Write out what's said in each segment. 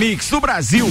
mix do Brasil.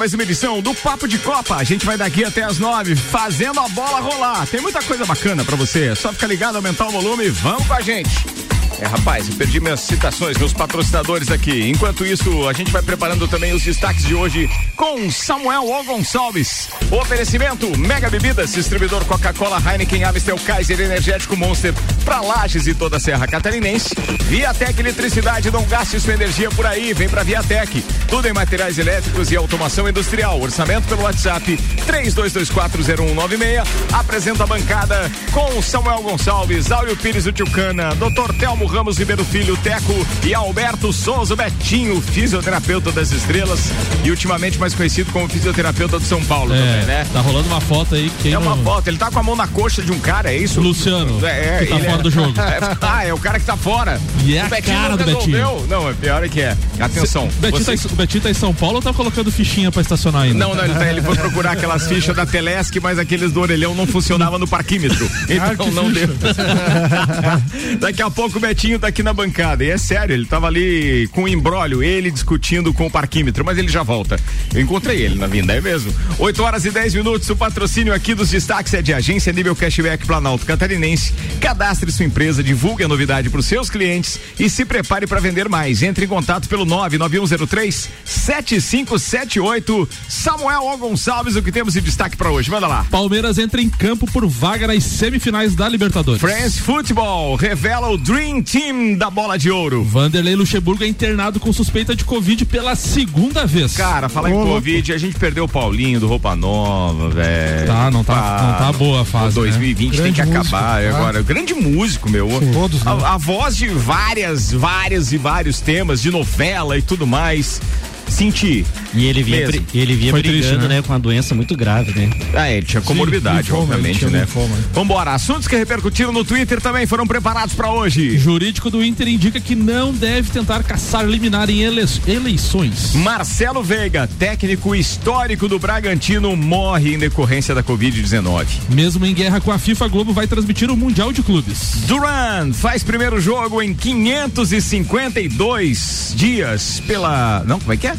Mais uma edição do Papo de Copa. A gente vai daqui até as nove, fazendo a bola rolar. Tem muita coisa bacana para você. É só ficar ligado, aumentar o volume. Vamos com a gente. É, rapaz, eu perdi minhas citações, meus patrocinadores aqui. Enquanto isso, a gente vai preparando também os destaques de hoje com Samuel O. Gonçalves. O oferecimento Mega Bebidas, distribuidor Coca-Cola, Heineken, Amstel, Kaiser, Energético Monster, pra Lages e toda a Serra Catarinense. Viatec Eletricidade, não gaste sua energia por aí, vem pra Viatec. Tudo em materiais elétricos e automação industrial. Orçamento pelo WhatsApp 32240196. Apresenta a bancada com Samuel Gonçalves, Áureo Pires do Tchucana, Dr. Telmo Ramos Ribeiro Filho, Teco e Alberto Souza Betinho, fisioterapeuta das estrelas e ultimamente mais conhecido como fisioterapeuta do São Paulo é, também, né? Tá rolando uma foto aí. é uma não... foto, ele tá com a mão na coxa de um cara, é isso? Luciano. É, que tá fora é... do jogo. É, ah, é o cara que tá fora. E é o a cara do Betinho. Não, é pior é que é. Atenção. Cê, Betinho você... tá, o Betinho tá em São Paulo ou tá colocando fichinha pra estacionar ainda? Não, não, ele, tá, ele foi procurar aquelas fichas da Telesc, mas aqueles do orelhão não funcionavam no parquímetro. Então ah, não deu. Daqui a pouco o Betinho tá aqui na bancada. E é sério, ele tava ali com um embrólio, ele discutindo com o parquímetro, mas ele já volta. Eu encontrei ele na vinda, é mesmo. 8 horas e 10 minutos, o patrocínio aqui dos destaques é de agência nível cashback Planalto Catarinense. Cadastre sua empresa, divulgue a novidade para os seus clientes e se prepare para vender mais. Entre em contato pelo 99103 7578. Samuel O. Gonçalves, o que temos de destaque para hoje? Manda lá. Palmeiras entra em campo por vaga nas semifinais da Libertadores. France Football revela o Dream Team da bola de ouro. Vanderlei Luxemburgo é internado com suspeita de Covid pela segunda vez. Cara, falar em Covid, a gente perdeu o Paulinho do Roupa Nova, velho. Tá, não tá, ah, não tá boa a fase. 2020 né? tem que músico, acabar tá? agora. Grande músico, meu. Sim, todos, né? a, a voz de várias, várias e vários temas, de novela e tudo mais sentir. E ele vinha, ele vinha brigando, triste, né? né? com a doença muito grave, né? Ah, ele tinha comorbidade, Sim, obviamente, né? Linfoma. Vambora, assuntos que repercutiram no Twitter também foram preparados para hoje. Jurídico do Inter indica que não deve tentar caçar liminar em ele eleições. Marcelo Veiga, técnico histórico do Bragantino, morre em decorrência da Covid-19. Mesmo em guerra com a FIFA, Globo vai transmitir o Mundial de Clubes. Duran faz primeiro jogo em 552 dias pela. Não, como é que é?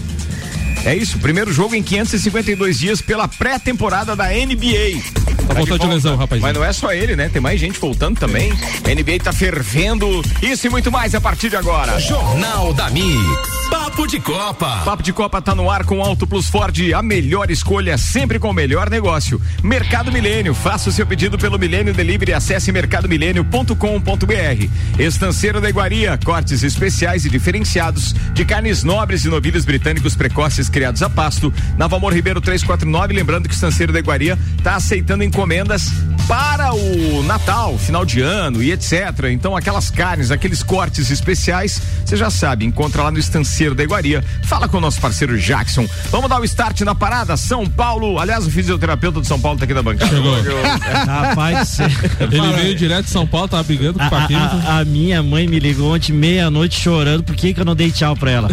É isso, primeiro jogo em 552 dias pela pré-temporada da NBA. Tá, voltando de, de lesão, rapaz. Mas não é só ele, né? Tem mais gente voltando também. A NBA tá fervendo. Isso e muito mais a partir de agora. Jornal da Mix. Papo de Copa. Papo de Copa tá no ar com Auto Plus Ford, a melhor escolha sempre com o melhor negócio. Mercado Milênio, faça o seu pedido pelo Milênio Delivery, acesse mercadomilênio.com.br. Estanceiro da Iguaria, cortes especiais e diferenciados de carnes nobres e novilhos britânicos precoces criados a pasto. Na Valmor Ribeiro 349, lembrando que o Estanceiro da Iguaria tá aceitando encomendas para o Natal, final de ano e etc. Então aquelas carnes, aqueles cortes especiais, você já sabe, encontra lá no Estanceiro da Iguaria. Fala com o nosso parceiro Jackson. Vamos dar o start na parada. São Paulo, aliás, o fisioterapeuta de São Paulo tá aqui na bancada. Chegou. Rapaz, ele veio direto de São Paulo, tava brigando com o Paquinho. A, a, minha mãe me ligou ontem, meia-noite, chorando, por que, que eu não dei tchau pra ela?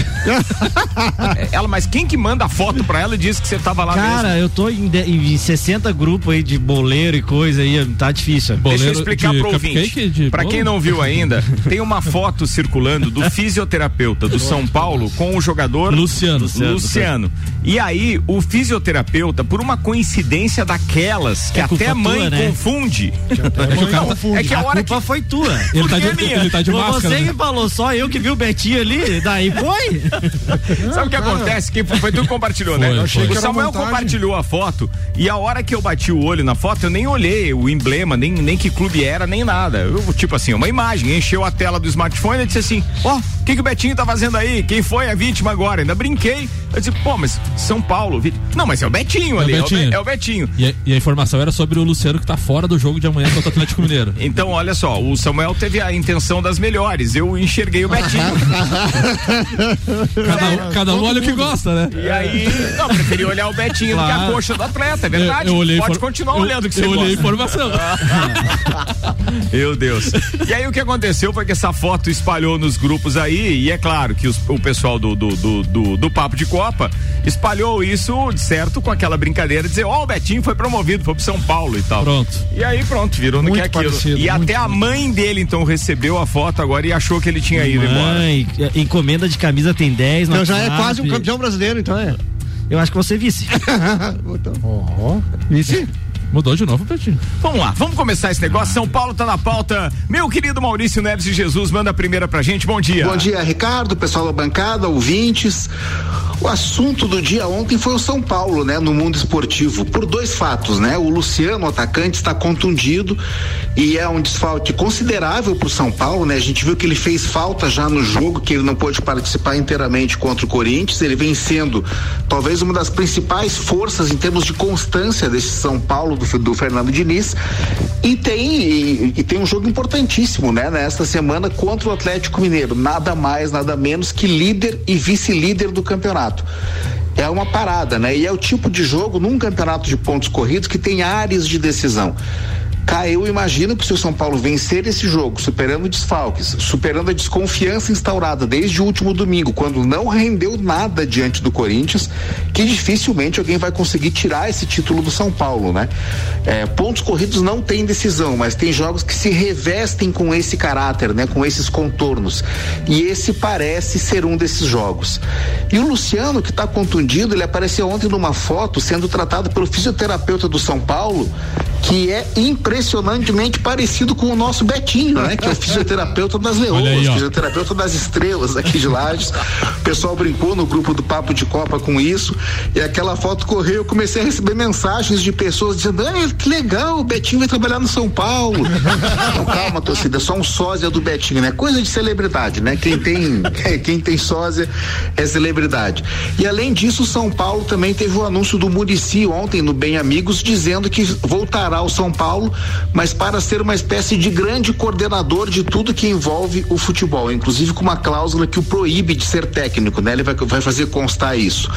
ela, mas quem que manda a foto pra ela e disse que você tava lá Cara, mesmo? eu tô em, em 60 grupos aí de boleiro e coisa aí, tá difícil. Boleiro Deixa eu explicar pro ouvinte. Pra quem não viu ainda, tem uma foto circulando do fisioterapeuta do São Paulo com o jogador Luciano. Luciano. Luciano. E aí, o fisioterapeuta, por uma coincidência daquelas que é até mãe tua, né? confunde. É que, a, hora culpa que foi tua. Ele tá, de, ele tá de máscara. Você né? que falou, só eu que vi o Betinho ali, daí foi. Sabe o que acontece? Que foi tu que compartilhou, né? foi, né? Foi. O Samuel compartilhou a foto e a hora que eu bati o olho na foto, eu nem olhei o emblema, nem, nem que clube era, nem nada. Eu, tipo assim, uma imagem, encheu a tela do smartphone e disse assim: ó, oh, o que, que o Betinho tá fazendo aí? Quem foi a vítima agora? Ainda brinquei. Eu disse, pô, mas São Paulo. Não, mas é o Betinho é ali. O Betinho. É, o, Betinho. E a, e a, informação era sobre o Luciano que tá fora do jogo de amanhã contra o Atlético Mineiro. então, olha só, o Samuel teve a intenção das melhores. Eu enxerguei o Betinho. cada, um, cada um olha o que gosta, né? E aí, não, preferi olhar o Betinho claro. do que a coxa do atleta, é verdade. Eu, eu olhei Pode continuar eu, olhando o que você Eu olhei gosta. informação. Meu Deus. E aí o que aconteceu foi que essa foto espalhou nos grupos aí, e é claro que os, o pessoal do, do, do, do, do Papo de Copa espalhou isso, certo, com aquela brincadeira de dizer, ó, oh, o Betinho foi promovido, foi pro São Paulo e tal. Pronto. E aí pronto, virou no que é aquilo. E até a mãe dele, então, recebeu a foto agora e achou que ele tinha ido mãe, embora. Encomenda de camisa tem 10. Então já é quase um campeão brasileiro, então é. Eu acho que você vice. então. oh, vice? Mudou de novo, Pretinho. Vamos lá, vamos começar esse negócio. São Paulo tá na pauta. Meu querido Maurício Neves de Jesus, manda a primeira pra gente. Bom dia. Bom dia, Ricardo, pessoal da bancada, ouvintes. O assunto do dia ontem foi o São Paulo, né, no mundo esportivo, por dois fatos, né? O Luciano, o atacante, está contundido e é um desfalque considerável para o São Paulo, né? A gente viu que ele fez falta já no jogo, que ele não pôde participar inteiramente contra o Corinthians. Ele vem sendo talvez uma das principais forças em termos de constância desse São Paulo do, do Fernando Diniz. E tem e, e, tem um jogo importantíssimo, né? Nesta semana contra o Atlético Mineiro, nada mais, nada menos que líder e vice-líder do campeonato é uma parada, né? E é o tipo de jogo num campeonato de pontos corridos que tem áreas de decisão. Cá eu imagino que se o São Paulo vencer esse jogo, superando desfalques, superando a desconfiança instaurada desde o último domingo, quando não rendeu nada diante do Corinthians, que dificilmente alguém vai conseguir tirar esse título do São Paulo, né? É, pontos corridos não tem decisão, mas tem jogos que se revestem com esse caráter, né? Com esses contornos. E esse parece ser um desses jogos. E o Luciano, que está contundido, ele apareceu ontem numa foto sendo tratado pelo fisioterapeuta do São Paulo, que é impressionantemente parecido com o nosso Betinho, né? Que é o fisioterapeuta das leoas, aí, fisioterapeuta das estrelas aqui de Lages. O pessoal brincou no grupo do Papo de Copa com isso. E aquela foto correu, eu comecei a receber mensagens de pessoas dizendo: ah, que legal, o Betinho vai trabalhar no São Paulo. Não, calma, torcida, é só um sósia do Betinho, né? Coisa de celebridade, né? Quem tem, quem tem sósia é celebridade. E além disso, o São Paulo também teve o anúncio do Murici ontem no Bem Amigos, dizendo que voltará ao São Paulo, mas para ser uma espécie de grande coordenador de tudo que envolve o futebol, inclusive com uma cláusula que o proíbe de ser técnico, né? Ele vai, vai fazer constar isso.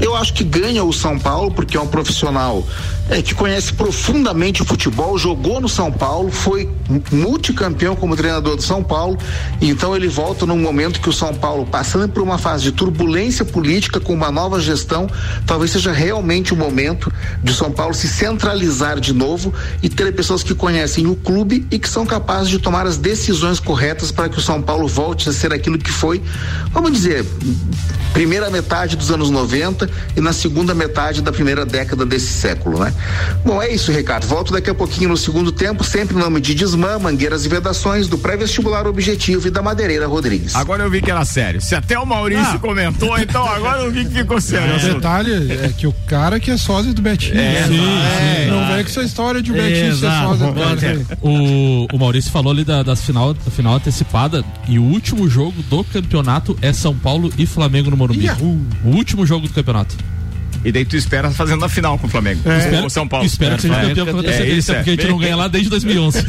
Eu acho que ganha o São Paulo porque é um profissional é, que conhece profundamente o futebol, jogou no São Paulo, foi multicampeão como treinador do São Paulo, então ele volta num momento que o São Paulo, passando por uma fase de turbulência política com uma nova gestão, talvez seja realmente o momento de São Paulo se centralizar de novo e ter pessoas que conhecem o clube e que são capazes de tomar as decisões corretas para que o São Paulo volte a ser aquilo que foi, vamos dizer, primeira metade dos anos 90 e na segunda metade da primeira década desse século, né? Bom, é isso, Ricardo. Volto daqui a pouquinho no segundo tempo, sempre em nome de Desmã, Mangueiras e Vedações, do pré-vestibular Objetivo e da Madeireira Rodrigues. Agora eu vi que era sério. Se até o Maurício ah. comentou, então agora eu vi que ficou sério. É, o detalhe é que o cara que é sósia do Betinho. É, né? sim, é, não vem com essa história de o Betinho ser sósia do. O, o Maurício falou ali da, das final, da final antecipada e o último jogo do campeonato é São Paulo e Flamengo no Morumbi. Yahoo. O último jogo do campeonato. E daí tu espera fazendo a final com o Flamengo. É. Espero, São Paulo. Espero que seja é. campeão com antecedência, é, porque a gente não ganha lá desde 2011.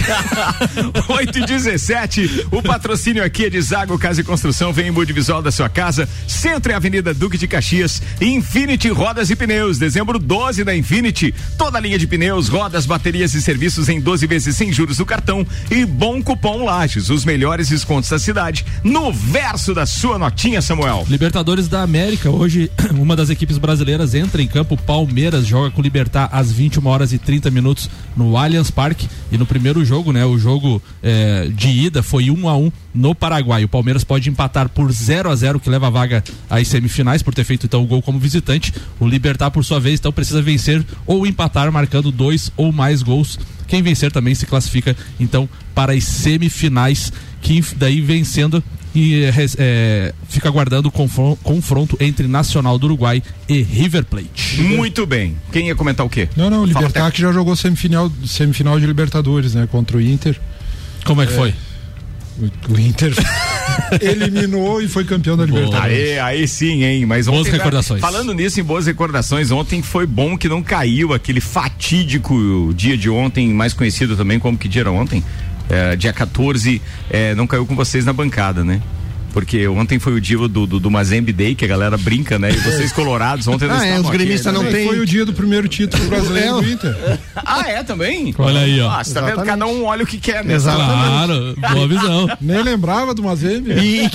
8 e 17 o patrocínio aqui é de Zago Casa e Construção, vem em Budivisual da sua casa, Centro e Avenida Duque de Caxias, Infinity Rodas e Pneus, dezembro 12 da Infinity, toda a linha de pneus, rodas, baterias e serviços em 12 vezes sem juros no cartão e bom cupom Lages, os melhores descontos da cidade, no verso da sua notinha, Samuel. Libertadores da América, hoje uma das equipes brasileiras entra entra em campo. Palmeiras joga com o Libertar às 21 horas e 30 minutos no Allianz Parque. E no primeiro jogo, né? O jogo é, de ida foi 1 a 1 no Paraguai. O Palmeiras pode empatar por 0 a 0 que leva a vaga às semifinais, por ter feito então o gol como visitante. O Libertar, por sua vez, então precisa vencer ou empatar, marcando dois ou mais gols. Quem vencer também se classifica então para as semifinais, que daí vencendo e é, fica aguardando o confronto entre Nacional do Uruguai e River Plate. Muito bem. Quem ia comentar o quê? Não, não, o Libertar que já jogou semifinal, semifinal de Libertadores, né? Contra o Inter. Como é que é, foi? O, o Inter eliminou e foi campeão da Libertadores. Aí, aí sim, hein? Mas boas recordações. Falando nisso em boas recordações, ontem foi bom que não caiu aquele fatídico dia de ontem, mais conhecido também como que dia era ontem? É, dia 14, é, não caiu com vocês na bancada, né? Porque ontem foi o dia do, do, do Mazembe Day, que a galera brinca, né? E vocês colorados ontem Ah, é, os gremistas aqui, não né? tem. Foi o dia do primeiro título brasileiro do Inter. Ah, é também? Olha aí, ó. Ah, você tá vendo? Cada um olha o que quer, né? Claro, boa visão. Nem lembrava do Mazembe. E,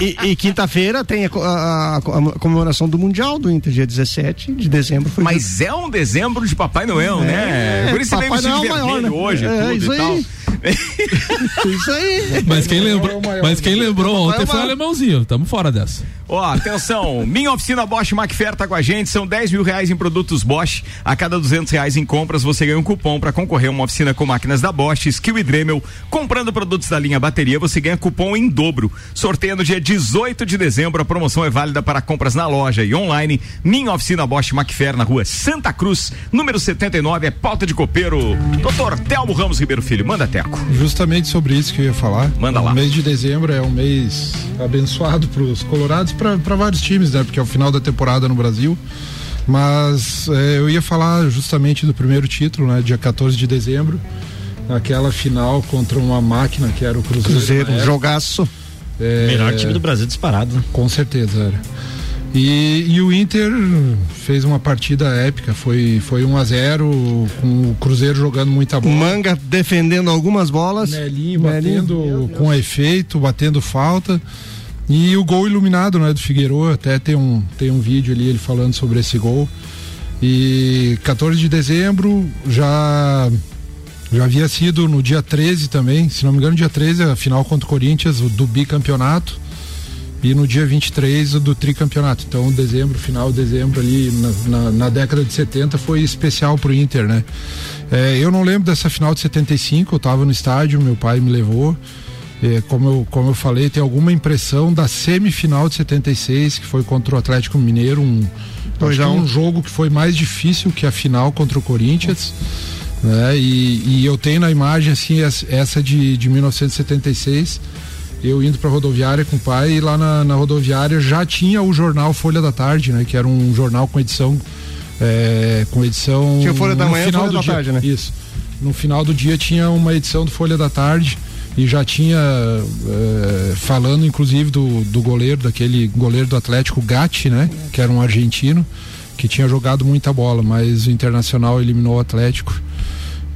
e, e- e quinta-feira tem a, a- a- comemoração do Mundial do Inter, dia 17 de dezembro. Foi Mas é um dezembro de Papai Noel, né? Por isso Papai Noel maior, vermelho né? hoje, É, tudo isso e tal. aí. isso aí. Mas quem lembrou, é maior. mas quem lembrou ontem foi o alemãozinho. Tamo fora dessa. Ó, atenção, minha oficina Bosch Macfer tá com a gente, são 10 mil reais em produtos Bosch. A cada 200 reais em compras você ganha um cupom para concorrer a uma oficina com máquinas da Bosch, Skill e Dremel. Comprando produtos da linha bateria você ganha cupom em dobro. Sorteio no dia 18 de dezembro, a promoção é válida para compras na loja e online. Minha oficina Bosch Macfer na rua Santa Cruz, número 79, é pauta de copeiro. Doutor Telmo Ramos Ribeiro Filho, manda Justamente sobre isso que eu ia falar. Manda lá. O mês de dezembro é um mês abençoado para os colorados, para vários times, né? Porque é o final da temporada no Brasil. Mas é, eu ia falar justamente do primeiro título, né? Dia 14 de dezembro. Aquela final contra uma máquina que era o Cruzeiro. Cruzeiro, na época. jogaço. É, Melhor time do Brasil disparado. né? Com certeza era. E, e o Inter fez uma partida épica, foi, foi 1 a 0 com o Cruzeiro jogando muita bola. Manga defendendo algumas bolas. Nelinho batendo com efeito, batendo falta. E o gol iluminado, né, do Figueiredo, até tem um, tem um vídeo ali ele falando sobre esse gol. E 14 de dezembro já já havia sido no dia 13 também, se não me engano, dia 13 a final contra o Corinthians, do bicampeonato. E no dia 23 o do tricampeonato. Então, dezembro, final de dezembro ali na, na, na década de 70 foi especial pro Inter, né? É, eu não lembro dessa final de 75, eu estava no estádio, meu pai me levou. É, como, eu, como eu falei, tem alguma impressão da semifinal de 76, que foi contra o Atlético Mineiro, um, um. um jogo que foi mais difícil que a final contra o Corinthians. Né? E, e eu tenho na imagem assim essa- essa de, de 1976 eu indo para rodoviária com o pai e lá na, na rodoviária já tinha o jornal Folha da Tarde, né? Que era um jornal com edição é, com edição Tinha Folha da Manhã e Folha da dia. Tarde, né? Isso. No final do dia tinha uma edição do Folha da Tarde e já tinha é, falando inclusive do, do goleiro, daquele goleiro do Atlético Gatti, né? Que era um argentino que tinha jogado muita bola, mas o Internacional eliminou o Atlético.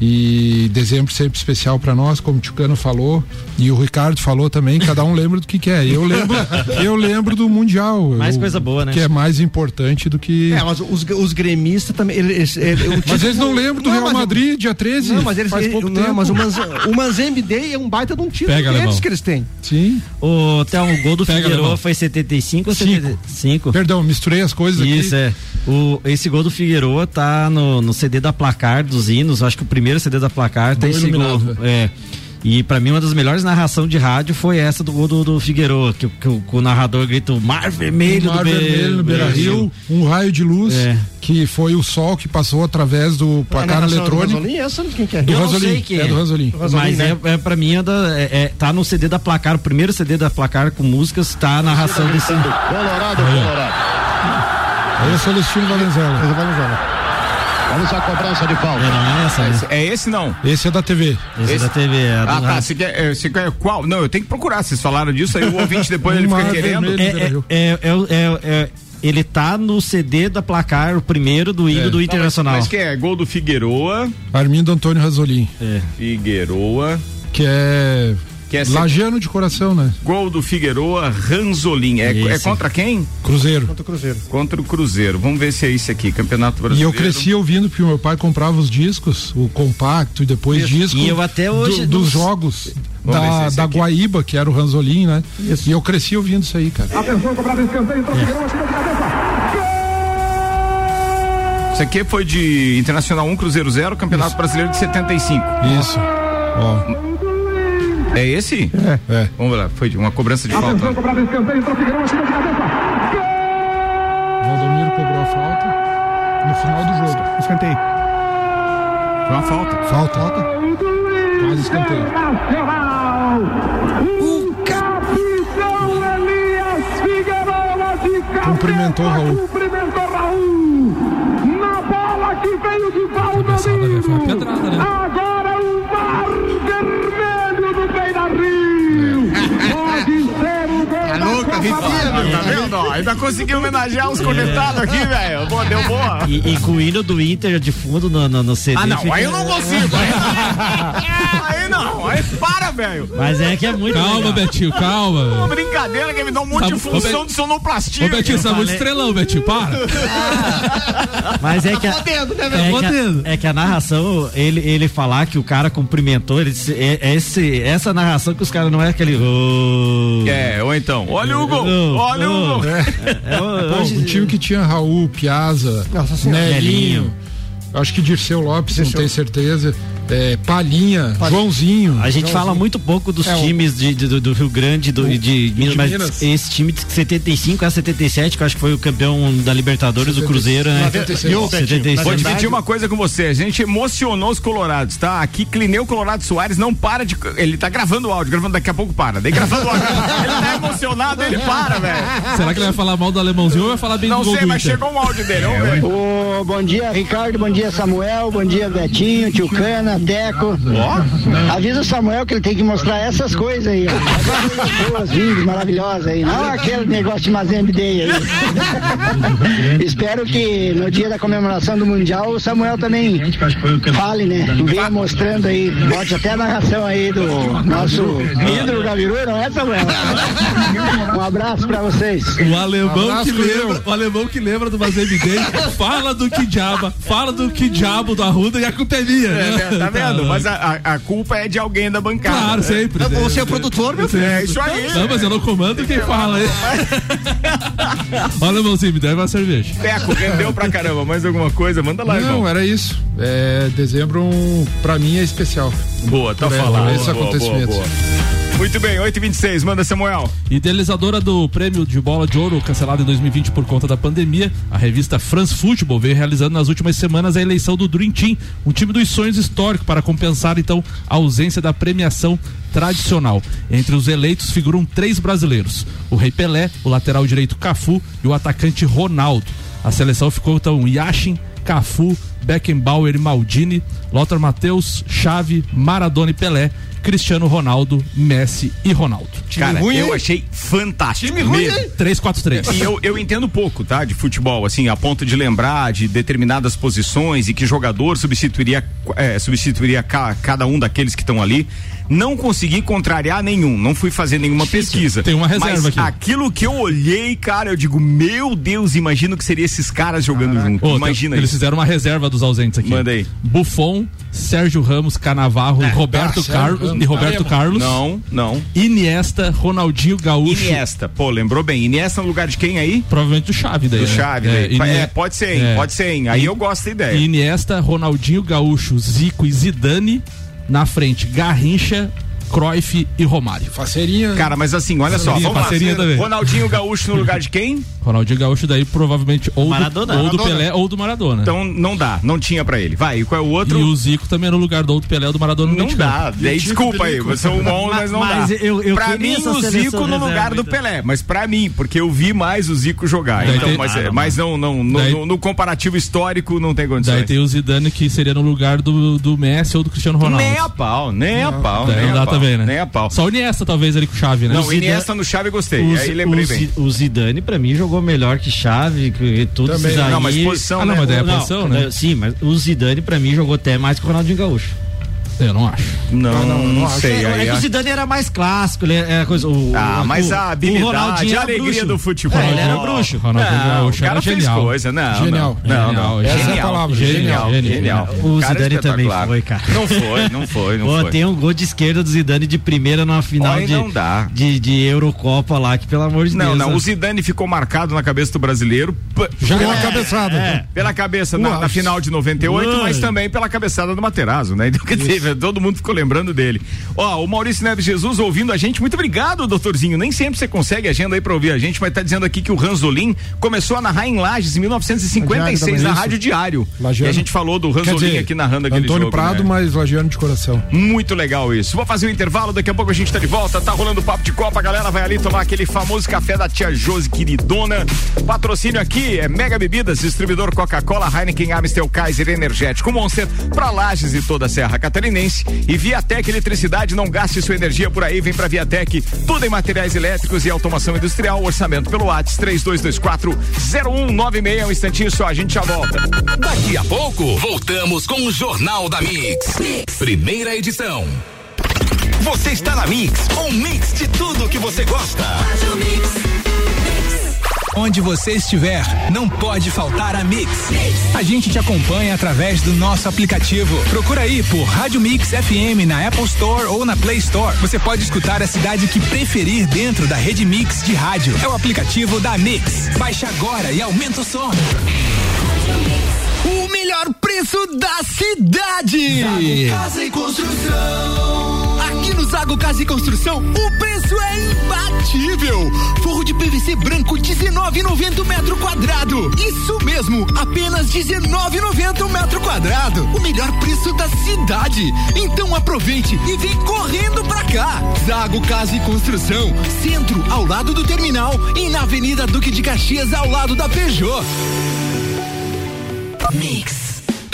E dezembro sempre especial para nós, como o Tchucano falou, e o Ricardo falou também, cada um lembra do que quer. Eu lembro, eu lembro do Mundial. Mais eu- coisa boa, né? Que é mais importante do que. É, mas os, os gremistas também. Eles, eles- o Mas eles não lembram do Não, Real Madrid, dia 13. Não, mas eles. faz pouco não, tempo. mas o, Manz, o Manzembe Day é um baita de um título Pega, deles alemão. que eles têm. Sim. O, Thelmo, o gol do Figueiredo foi 75 ou Cinco. 75? Perdão, misturei as coisas aqui. Isso, é. O, esse gol do Figueiredo tá no, no CD da placar dos hinos. Acho que o primeiro CD da placar tem esse gol. É. E pra mim, uma das melhores narrações de rádio foi essa do gol do, do Figueiredo, que, que o- que o narrador grita o mar vermelho Um mar do vermelho no Beira Rio, um raio de luz, É. que foi o sol que passou através do placar A narração do eletrônico. Ranzolin, essa quem que é? Do Eu não Ranzolin. sei quem é é. do Ranzolin. Mas né? é, é, pra mim, é da- é- é- tá no CD da placar, o primeiro CD da placar com músicas, tá a narração desse. Colorado, Colorado. Aí é Celestino Valenzuela. Valenzona. Vamos à cobrança de falta. É, não é essa, né? É esse não. Esse é da TV. Esse, Esse- da TV. É, Ah, tá. Você quer, é, você quer qual? Não, eu tenho que procurar. Vocês falaram disso, aí o ouvinte depois ele fica querendo. vermelho. É, Rio. é, é, é, é- ele tá no CD da placar, o primeiro do hino É. do Internacional. Mas que é gol do Figueroa. Armindo Antônio Ranzolin, É. Figueroa. que é Que é lagiano de coração, né? Gol do Figueroa, Ranzolin. É, é Esse. contra quem? Cruzeiro. Contra o Cruzeiro. Contra o Cruzeiro. Vamos ver se é esse aqui, Campeonato E Brasileiro. eu cresci ouvindo porque o meu pai comprava os discos, o compacto e depois disco E eu até hoje do- não dos s- jogos Vamos se é da, esse da aqui. Guaíba, que era o Ranzolin, né? E eu cresci ouvindo isso aí, cara. Isso aqui foi de Internacional 1, Cruzeiro 0, Campeonato Brasileiro de 75. Isso. Ó, é esse? É. é. Vamos lá, foi uma cobrança de Atenção, falta. Cobrado, escanteio, de cabeça. Gol! Valdomiro cobrou a falta no final do jogo. Escanteio. Foi uma falta. Falta. Falta. Quase escanteio. O capitão Elias de. Cumprimentou Raul. Cumprimentou Raul. Na bola que veio de falta. Né? Foi uma pedrada, né? Tá louca, Vitinho, tá vendo? ó? Ainda consegui homenagear os conectados aqui, velho. Pô, deu boa. E, e com o hino do Inter de fundo no, no, no CD. Ah, não, fica- aí eu não consigo. Aí, aí não, aí para, velho. Mas é que é muito Calma, legal. Betinho, Uma calma. brincadeira que me dá um monte Tá- de função Ô, de sonoplastia. Ô, Betinho, você tá muito estrelão, Betinho, para. Mas é que, a, Podendo, né, é, que a, é que a narração, ele, ele falar que o cara cumprimentou, ele, disse- é, é esse, essa narração que os caras não é aquele. "Oh". É, ou então, olha o gol, Oh, olha o gol. É, Pô, um time que tinha Raul, Piazza. Nelinho, acho que Dirceu Lopes, não Dirceu. tenho certeza, é, Palhinha, Joãozinho. A gente fala muito pouco dos É, o- times de, de- do, do Rio Grande do, e de, Minas, mas Minas. esse time de 75 a 77, que eu acho que foi o campeão da Libertadores do 76. Cruzeiro, né? 76. E o Betinho, 76. Vou dividir uma coisa com você. A gente emocionou os colorados, tá? Aqui, Clineu Colorado Soares não para de. Ele tá gravando o áudio, gravando daqui a pouco para. Daí gravando o áudio. ele tá emocionado, ele para, velho. Será que ele vai falar mal do alemãozinho ou vai falar bem Não do gol sei, do mas Inter? chegou um áudio dele, ver. Ô, bom dia, Ricardo. Bom dia, Samuel. Bom dia, Betinho, Tio Cana, Teco. Avisa o Samuel que ele tem que mostrar essas coisas aí, ó. Boas, vindas, maravilhosas aí. Não aquele negócio de Mazembe Day aí. Espero que no dia da comemoração do Mundial o Samuel também fale, né? Venha mostrando aí. Bote até a narração aí do nosso ídolo Gaviru, não é, Samuel? Um abraço pra vocês. O alemão, Abraço, que lembra, o alemão que lembra do Mazembe Day fala do que diabo, fala do que diabo do Arruda e a culpa é minha. É, né? Tá vendo? louco. Mas a, a- a culpa é de alguém da bancada. Claro, sempre. né? Você é o produtor, meu filho. É isso aí. Não, mas eu não comando quem fala aí. Olha, alemãozinho, me deve uma cerveja. Teco, rendeu pra caramba. Mais alguma coisa? Manda lá, irmão. Não, era isso. É, dezembro, um, pra mim, é especial. Boa, tá Por aí, falado. esses Boa, boa, acontecimentos. boa. Muito bem, 8h26, manda Samuel. Idealizadora do prêmio de bola de ouro cancelado em 2020 por conta da pandemia, a revista France Football veio realizando nas últimas semanas a eleição do Dream Team, um time dos sonhos histórico para compensar então a ausência da premiação tradicional. Entre os eleitos figuram três brasileiros: o Rei Pelé, o lateral direito Cafu e o atacante Ronaldo. A seleção ficou então Yashin, Cafu, Beckenbauer e Maldini, Lothar Matheus, Xavi, Maradona e Pelé, Cristiano Ronaldo, Messi e Ronaldo. Cara, ruim, eu hein? achei fantástico. Time ruim, mesmo. hein? 3-4-3. E eu, eu entendo pouco, tá? De futebol, assim, a ponto de lembrar de determinadas posições e que jogador substituiria, é, substituiria ca- cada um daqueles que estão ali. Não consegui contrariar nenhum, não fui fazer nenhuma pesquisa. Tem uma reserva Mas aqui. aquilo que eu olhei, cara, eu digo, meu Deus, imagino que seria esses caras jogando junto. Ô, Imagina Eles isso. fizeram uma reserva dos ausentes aqui. Manda aí. Buffon, Sérgio Ramos, Canavarro, Roberto ah, Sérgio Carlos, e Roberto Carlos, Não, não. Iniesta, Ronaldinho Gaúcho. Iniesta, pô, lembrou bem. Iniesta no lugar de quem aí? Provavelmente do Chave daí. Do né? Chave, É, daí. Inie- É, pode ser, hein? é. Pode ser, hein? Aí eu gosto da ideia. Iniesta, Ronaldinho Gaúcho, Zico e Zidane. Na frente, Garrincha, Cruyff e Romário. Faceirinha. Cara, mas assim, olha só, lá. também. Ronaldinho Gaúcho no lugar de quem? Ronaldinho Gaúcho daí provavelmente ou, Maradona. do, ou do Maradona. Pelé ou do Maradona. Então não dá, não tinha pra ele. Vai, e qual é o e outro? o Zico também no lugar do ou do Pelé ou do Maradona no Não campo. dá. Daí, desculpa aí, você é um bom, mas não Mas dá. eu- eu pra mim, o Zico no lugar do então. Pelé. Mas pra mim, porque eu vi mais o Zico jogar. Daí então, tem- mas, Ah, é, não, mas não, não, no, Daí- no- no comparativo histórico não tem condições. Daí tem o Zidane que seria no lugar do, do Messi ou do Cristiano Ronaldo. Nem a pau, nem a pau. Daí nem não a dá pau, também, né? Nem a pau. Só o Iniesta talvez ali com chave, né? Não, O o Iniesta no Chave gostei. O, aí lembrei o, bem. O Zidane, pra mim, jogou melhor que Chave, que todos Também. esses aí. Não, mas posição, Ah, não, né? mas daí é Não, posição, né? Sim, mas o Zidane, pra mim, jogou até mais que o Ronaldinho Gaúcho. Eu não acho. Não, não, não acho. sei. é, aí é que o Zidane era mais clássico, ele era coisa. O, Ah, o- mas a habilidade, a era alegria bruxo. do futebol. É, ele era bruxo. Ronaldinho Não, o Gaúcho cara era fez genial. coisa, não, Genial. não, não, Genial, não. essa é a Genial, palavra, genial, genial, genial. O Cara Zidane também foi, cara. Não foi, não foi, não Pô, foi. tem um gol de esquerda do Zidane de primeira numa final Olha, de, não dá. de, de Eurocopa lá, que pelo amor de Não, Deus. não, né? o Zidane ficou marcado na cabeça do brasileiro Já uma cabeçada. pela cabeça na, na final de 98, Uau. mas também pela cabeçada do Materazzo, né? Então, quer dizer, Todo mundo ficou lembrando dele. Ó, o Maurício Neves Jesus ouvindo a gente. Muito obrigado, doutorzinho. Nem sempre você consegue agenda aí pra ouvir a gente, mas tá dizendo aqui que o Ranzolin começou a narrar em Lages em 1956, na. Rádio Diário. Lagiano. E a gente falou do Ranzolin dizer, aqui narrando aquele Antônio jogo. Prado, né? mas lagiano de coração. Muito legal isso. Vou fazer o intervalo, daqui a pouco a gente tá de volta. Tá rolando o papo de Copa, a galera vai ali tomar aquele famoso café da tia Josi, queridona. Patrocínio aqui é Mega Bebidas, distribuidor Coca-Cola, Heineken, Amstel, Kaiser, Energético, Monster, pra Lages e toda a Serra Catarinense. E Viatec Eletricidade, não gaste sua energia por aí, vem pra Viatec. Tudo em materiais elétricos e automação industrial. Orçamento pelo WhatsApp 3224 0196. Um instantinho só, a gente já volta. Daqui a pouco, voltamos com o Jornal da mix. Primeira edição. Você está na Mix, um mix de tudo que você gosta. Onde você estiver, não pode faltar a Mix. A gente te acompanha através do nosso aplicativo. Procura aí por Rádio Mix FM na Apple Store ou na Play Store. Você pode escutar a cidade que preferir dentro da rede Mix de rádio. É o aplicativo da Mix. Baixe agora e aumenta o som. O melhor preço da cidade. Casa e Construção. No Zago Casa e Construção, o preço é imbatível. Forro de PVC branco 19,90 metro quadrado. Isso mesmo, apenas 19,90 metro quadrado. O melhor preço da cidade. Então aproveite e vem correndo pra cá. Zago Casa e Construção, centro ao lado do terminal e na Avenida Duque de Caxias ao lado da Peugeot. Mix.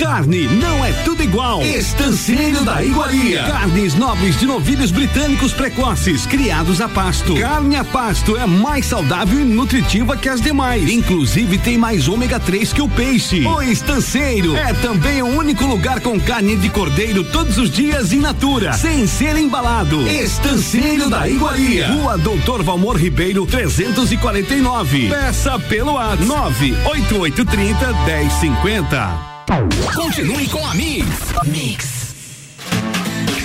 Carne não é tudo igual. Estanceiro da Iguaria. Carnes nobres de novilhos britânicos precoces, criados a pasto. Carne a pasto é mais saudável e nutritiva que as demais. Inclusive tem mais ômega 3 que o peixe. O Estanceiro é também o único lugar com carne de cordeiro todos os dias in natura, sem ser embalado. Estanceiro da Iguaria. Rua Doutor Valmor Ribeiro 349. Peça pelo WhatsApp 98830 1050. Continue com a Mix. Mix.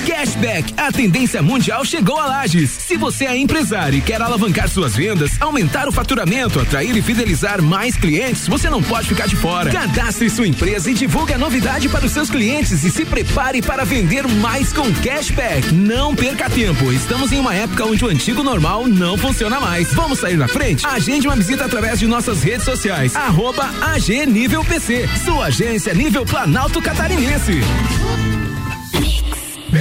Cashback, a tendência mundial chegou a Lages. Se você é empresário e quer alavancar suas vendas, aumentar o faturamento, atrair e fidelizar mais clientes, você não pode ficar de fora. Cadastre sua empresa e divulgue a novidade para os seus clientes e se prepare para vender mais com cashback. Não perca tempo. Estamos em uma época onde o antigo normal não funciona mais. Vamos sair na frente? Agende uma visita através de nossas redes sociais. Arroba AG Nível PC. Sua agência nível Planalto Catarinense.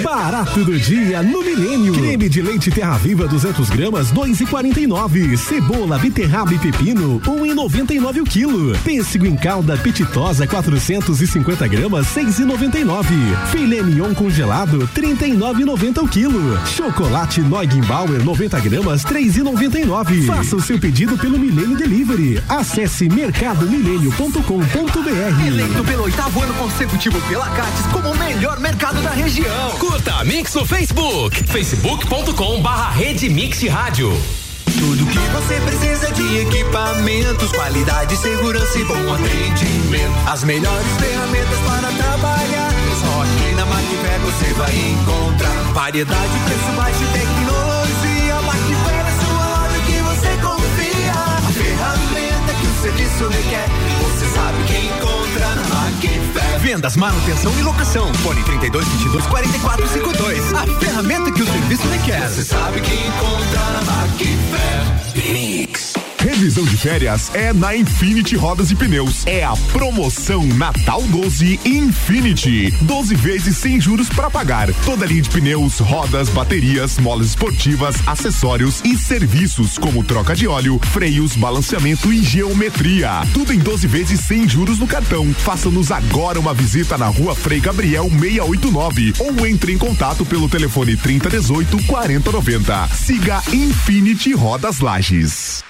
Barato do dia no Milênio. Creme de leite Terra Viva 200 gramas 2,49. Cebola, beterraba e pepino 1,99 o quilo. Pêssego em calda pititosa 450 gramas 6,99. Filé mignon congelado 39,90 o quilo. Chocolate Neugenbauer 90 gramas 3,99. Faça o seu pedido pelo Milênio Delivery. Acesse mercadomilênio.com.br. Eleito pelo oitavo ano consecutivo pela Cates como o melhor mercado da região. Curta a Mix no Facebook, facebook.com barra Rede Mix Rádio. Tudo que você precisa de equipamentos, qualidade, segurança e bom atendimento. As melhores ferramentas para trabalhar. Só aqui na Macfer você vai encontrar. Variedade, preço baixo e tecnologia. Macfer é sua loja que você confia. A ferramenta que o serviço requer. Você sabe que encontra. Vendas, manutenção e locação. Fone 32 22 44 52. A ferramenta que o serviço requer. Você sabe que encontra na Macfer. Mix. Revisão de férias é na Infinity Rodas e Pneus. É a promoção Natal 12 Infinity. 12 vezes sem juros para pagar. Toda linha de pneus, rodas, baterias, molas esportivas, acessórios e serviços como troca de óleo, freios, balanceamento e geometria. Tudo em 12 vezes sem juros no cartão. Faça-nos agora uma visita na Rua Frei Gabriel 689 ou entre em contato pelo telefone 3018 4090. Siga Infinity Rodas Lages.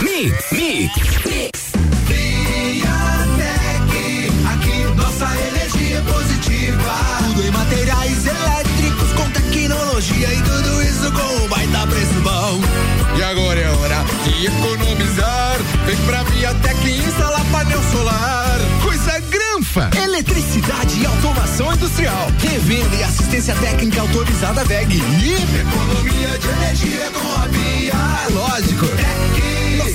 Mix, mix, mix. Viatec, aqui nossa energia é positiva. Tudo em materiais elétricos com tecnologia e tudo isso com um baita preço bom. E agora é hora de economizar. Vem pra Viatec instalar painel solar. Coisa granfa! Eletricidade e automação industrial. Revenda e assistência técnica autorizada VEG. E economia de energia com a Via. É lógico. Tec.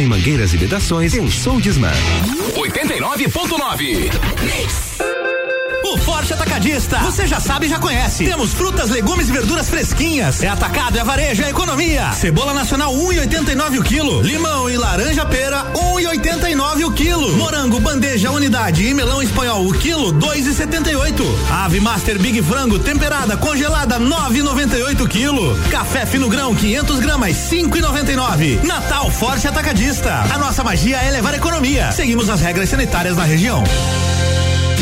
em mangueiras e vedações? Pensou Disman. 89.9. O Forte Atacadista. Você já sabe e já conhece. Temos frutas, legumes e verduras fresquinhas. É atacado, é varejo, é economia. Cebola nacional 1,89 o quilo. Limão e laranja pera 1,89 o quilo. Morango, bandeja, unidade e melão espanhol o quilo 2,78. Ave Master Big Frango temperada congelada 9,98 quilo. Café fino grão 500 gramas 5,99. Natal Forte Atacadista. A nossa magia é levar economia. Seguimos as regras sanitárias na região.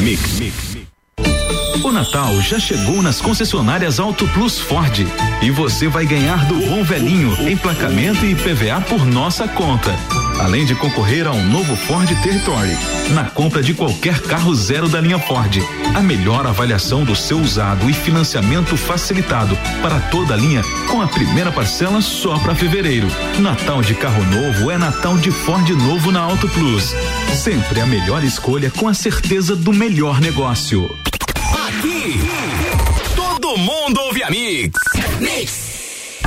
Mix. O Natal já chegou nas concessionárias Auto Plus Ford e você vai ganhar do bom velhinho emplacamento e PVA por nossa conta. Além de concorrer a um novo Ford Territory na compra de qualquer carro zero da linha Ford. A melhor avaliação do seu usado e financiamento facilitado para toda a linha com a primeira parcela só para fevereiro. Natal de carro novo é Natal de Ford novo na Auto Plus. Sempre a melhor escolha com a certeza do melhor negócio. Aqui, todo mundo ouve a Mix. Mix.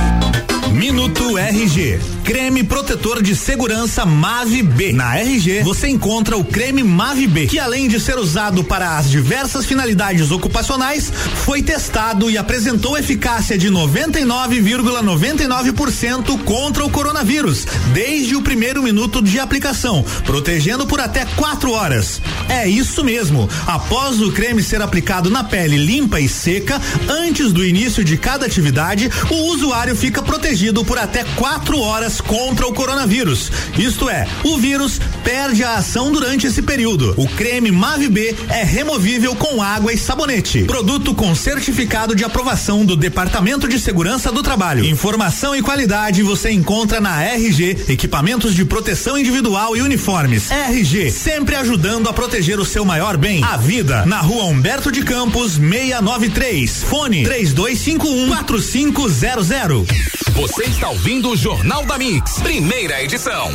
Minuto RG. Creme protetor de segurança Mave B. Na RG você encontra o creme Mave B, que além de ser usado para as diversas finalidades ocupacionais, foi testado e apresentou eficácia de 99,99% contra o coronavírus, desde o primeiro minuto de aplicação, protegendo por até quatro horas. É isso mesmo. Após o creme ser aplicado na pele limpa e seca, antes do início de cada atividade, o usuário fica protegido por até quatro horas contra o coronavírus. Isto é, o vírus perde a ação durante esse período. O creme Mave B é removível com água e sabonete. Produto com certificado de aprovação do Departamento de Segurança do Trabalho. Informação e qualidade você encontra na RG, equipamentos de proteção individual e uniformes. RG, sempre ajudando a proteger o seu maior bem, a vida. Na rua Humberto de Campos, 693. Fone 3251 4500. Você está ouvindo o Jornal da Mix, primeira edição.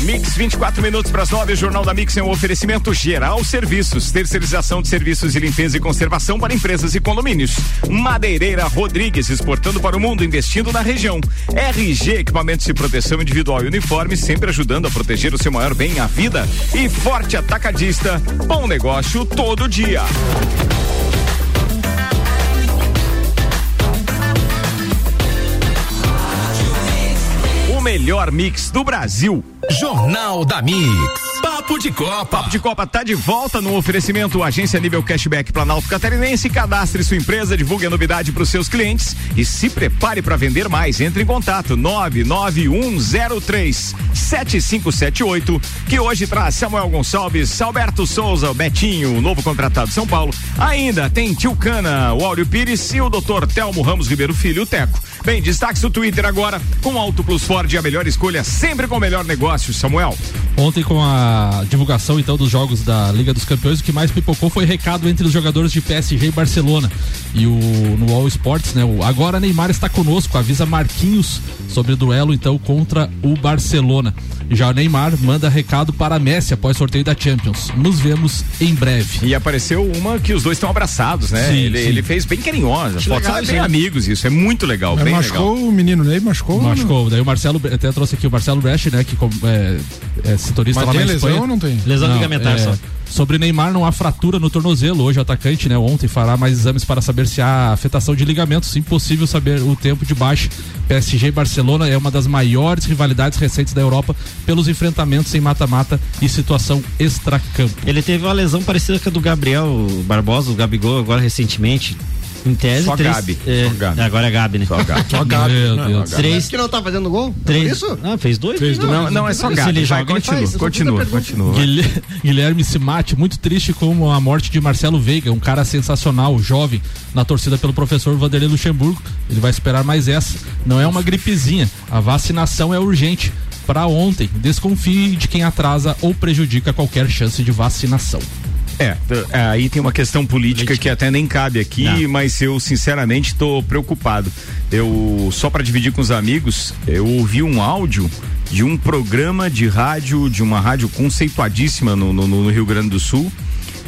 Mix 24 minutos para as 9, o Jornal da Mix é um oferecimento geral serviços, terceirização de serviços de limpeza e conservação para empresas e condomínios. Madeireira Rodrigues, exportando para o mundo, investindo na região. RG, equipamentos de proteção individual e uniforme, sempre ajudando a proteger o seu maior bem, a vida. E Forte Atacadista, bom negócio todo dia. Melhor mix do Brasil. Jornal da Mix. Papo de Copa. Papo de Copa tá de volta no oferecimento Agência Nível Cashback Planalto Catarinense. Cadastre sua empresa, divulgue a novidade para os seus clientes e se prepare para vender mais. Entre em contato 99103 7578 que hoje traz Samuel Gonçalves, Alberto Souza, o Betinho, o novo contratado de São Paulo. Ainda tem Tio Cana, o Áureo Pires e o Dr. Telmo Ramos Ribeiro Filho, o Teco. Bem, destaques do Twitter agora com Auto Plus Ford, a melhor escolha, sempre com o melhor negócio, Samuel. Ontem, com a divulgação então dos jogos da Liga dos Campeões, o que mais pipocou foi recado entre os jogadores de PSG e Barcelona. E o no All Sports, né? O, agora Neymar está conosco, avisa Marquinhos sobre o duelo então contra o Barcelona. Já o Neymar manda recado para Messi após sorteio da Champions. Nos vemos em breve. E apareceu uma que os dois estão abraçados, né? Sim, ele, sim. ele fez bem carinhosa. Legal, são bem amigos, isso é muito legal, bem machucou legal. o menino Ney, machucou? Machucou. Daí o Marcelo, até trouxe aqui o Marcelo Brecht, né? Que é, é setorista Mas lá tem na lesão Espanha. ou não tem? Lesão ligamentar só. Sobre Neymar, não há fratura no tornozelo. Hoje o atacante, né, ontem fará mais exames para saber se há afetação de ligamentos. Impossível saber o tempo de baixa. PSG e Barcelona é uma das maiores rivalidades recentes da Europa pelos enfrentamentos em mata-mata e situação extracampo. Ele teve uma lesão parecida com a do Gabriel Barbosa, o Gabigol, agora recentemente. Em tese, Só três, Gabi, é, só Gabi. Agora é Gabi, né? Só Gabi. Só Gabi. Meu Não, Deus. Três, Que não tá fazendo gol? três. Por isso? Ah, fez dois? Fez dois. Não, não, é só Se gato. ele joga, ele continua, faz. Só continua, continua. Guilher- Guilherme Simati, muito triste com a morte de Marcelo Veiga, um cara sensacional, jovem, na torcida pelo professor Vanderlei Luxemburgo. Ele vai esperar mais essa. Não é uma gripezinha. A vacinação é urgente. para ontem. Desconfie de quem atrasa ou prejudica qualquer chance de vacinação. É, é, aí tem uma questão política que até nem cabe aqui, mas eu sinceramente estou preocupado. Eu só para dividir com os amigos, eu ouvi um áudio de um programa de rádio, de uma rádio conceituadíssima no, no- no Rio Grande do Sul,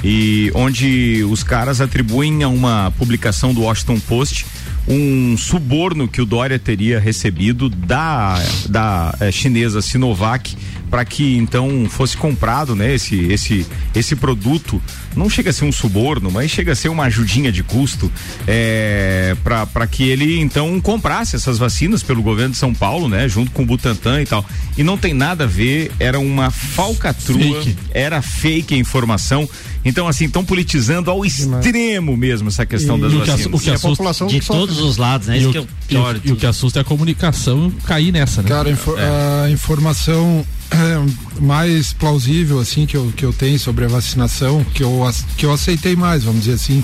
e onde os caras atribuem a uma publicação do Washington Post um suborno que o Dória teria recebido da, da eh, chinesa Sinovac para que então fosse comprado né, esse, esse, esse produto. Não chega a ser um suborno, mas chega a ser uma ajudinha de custo é, para que ele então comprasse essas vacinas pelo governo de São Paulo, né? Junto com o Butantan e tal. E não tem nada a ver, era uma falcatrua, Fake. era fake a informação. Então, assim, estão politizando ao extremo mesmo essa questão das E o que, vacinas. o que assusta de todos os lados, né? E Isso o, que é o e pior de e o que assusta é a comunicação cair nessa, né? Cara, a infor- a informação é, mais plausível assim que eu, que eu tenho sobre a vacinação, que eu, que eu aceitei mais, vamos dizer assim,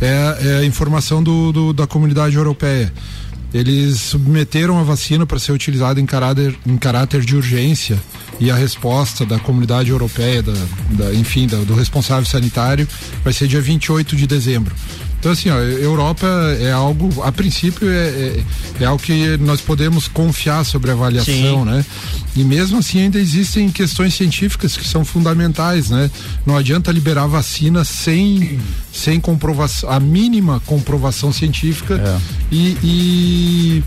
é, é a informação do, do- da comunidade europeia. Eles submeteram a vacina para ser utilizada em caráter, em caráter de urgência e a resposta da comunidade europeia, da, da- enfim, da- do responsável sanitário, vai ser dia 28 de dezembro. Então, assim, ó, Europa é algo, a princípio, é, é, é algo que nós podemos confiar sobre a avaliação, Sim. né? E mesmo assim ainda existem questões científicas que são fundamentais, né? Não adianta liberar vacina sem, sem comprovação, a mínima comprovação científica e, e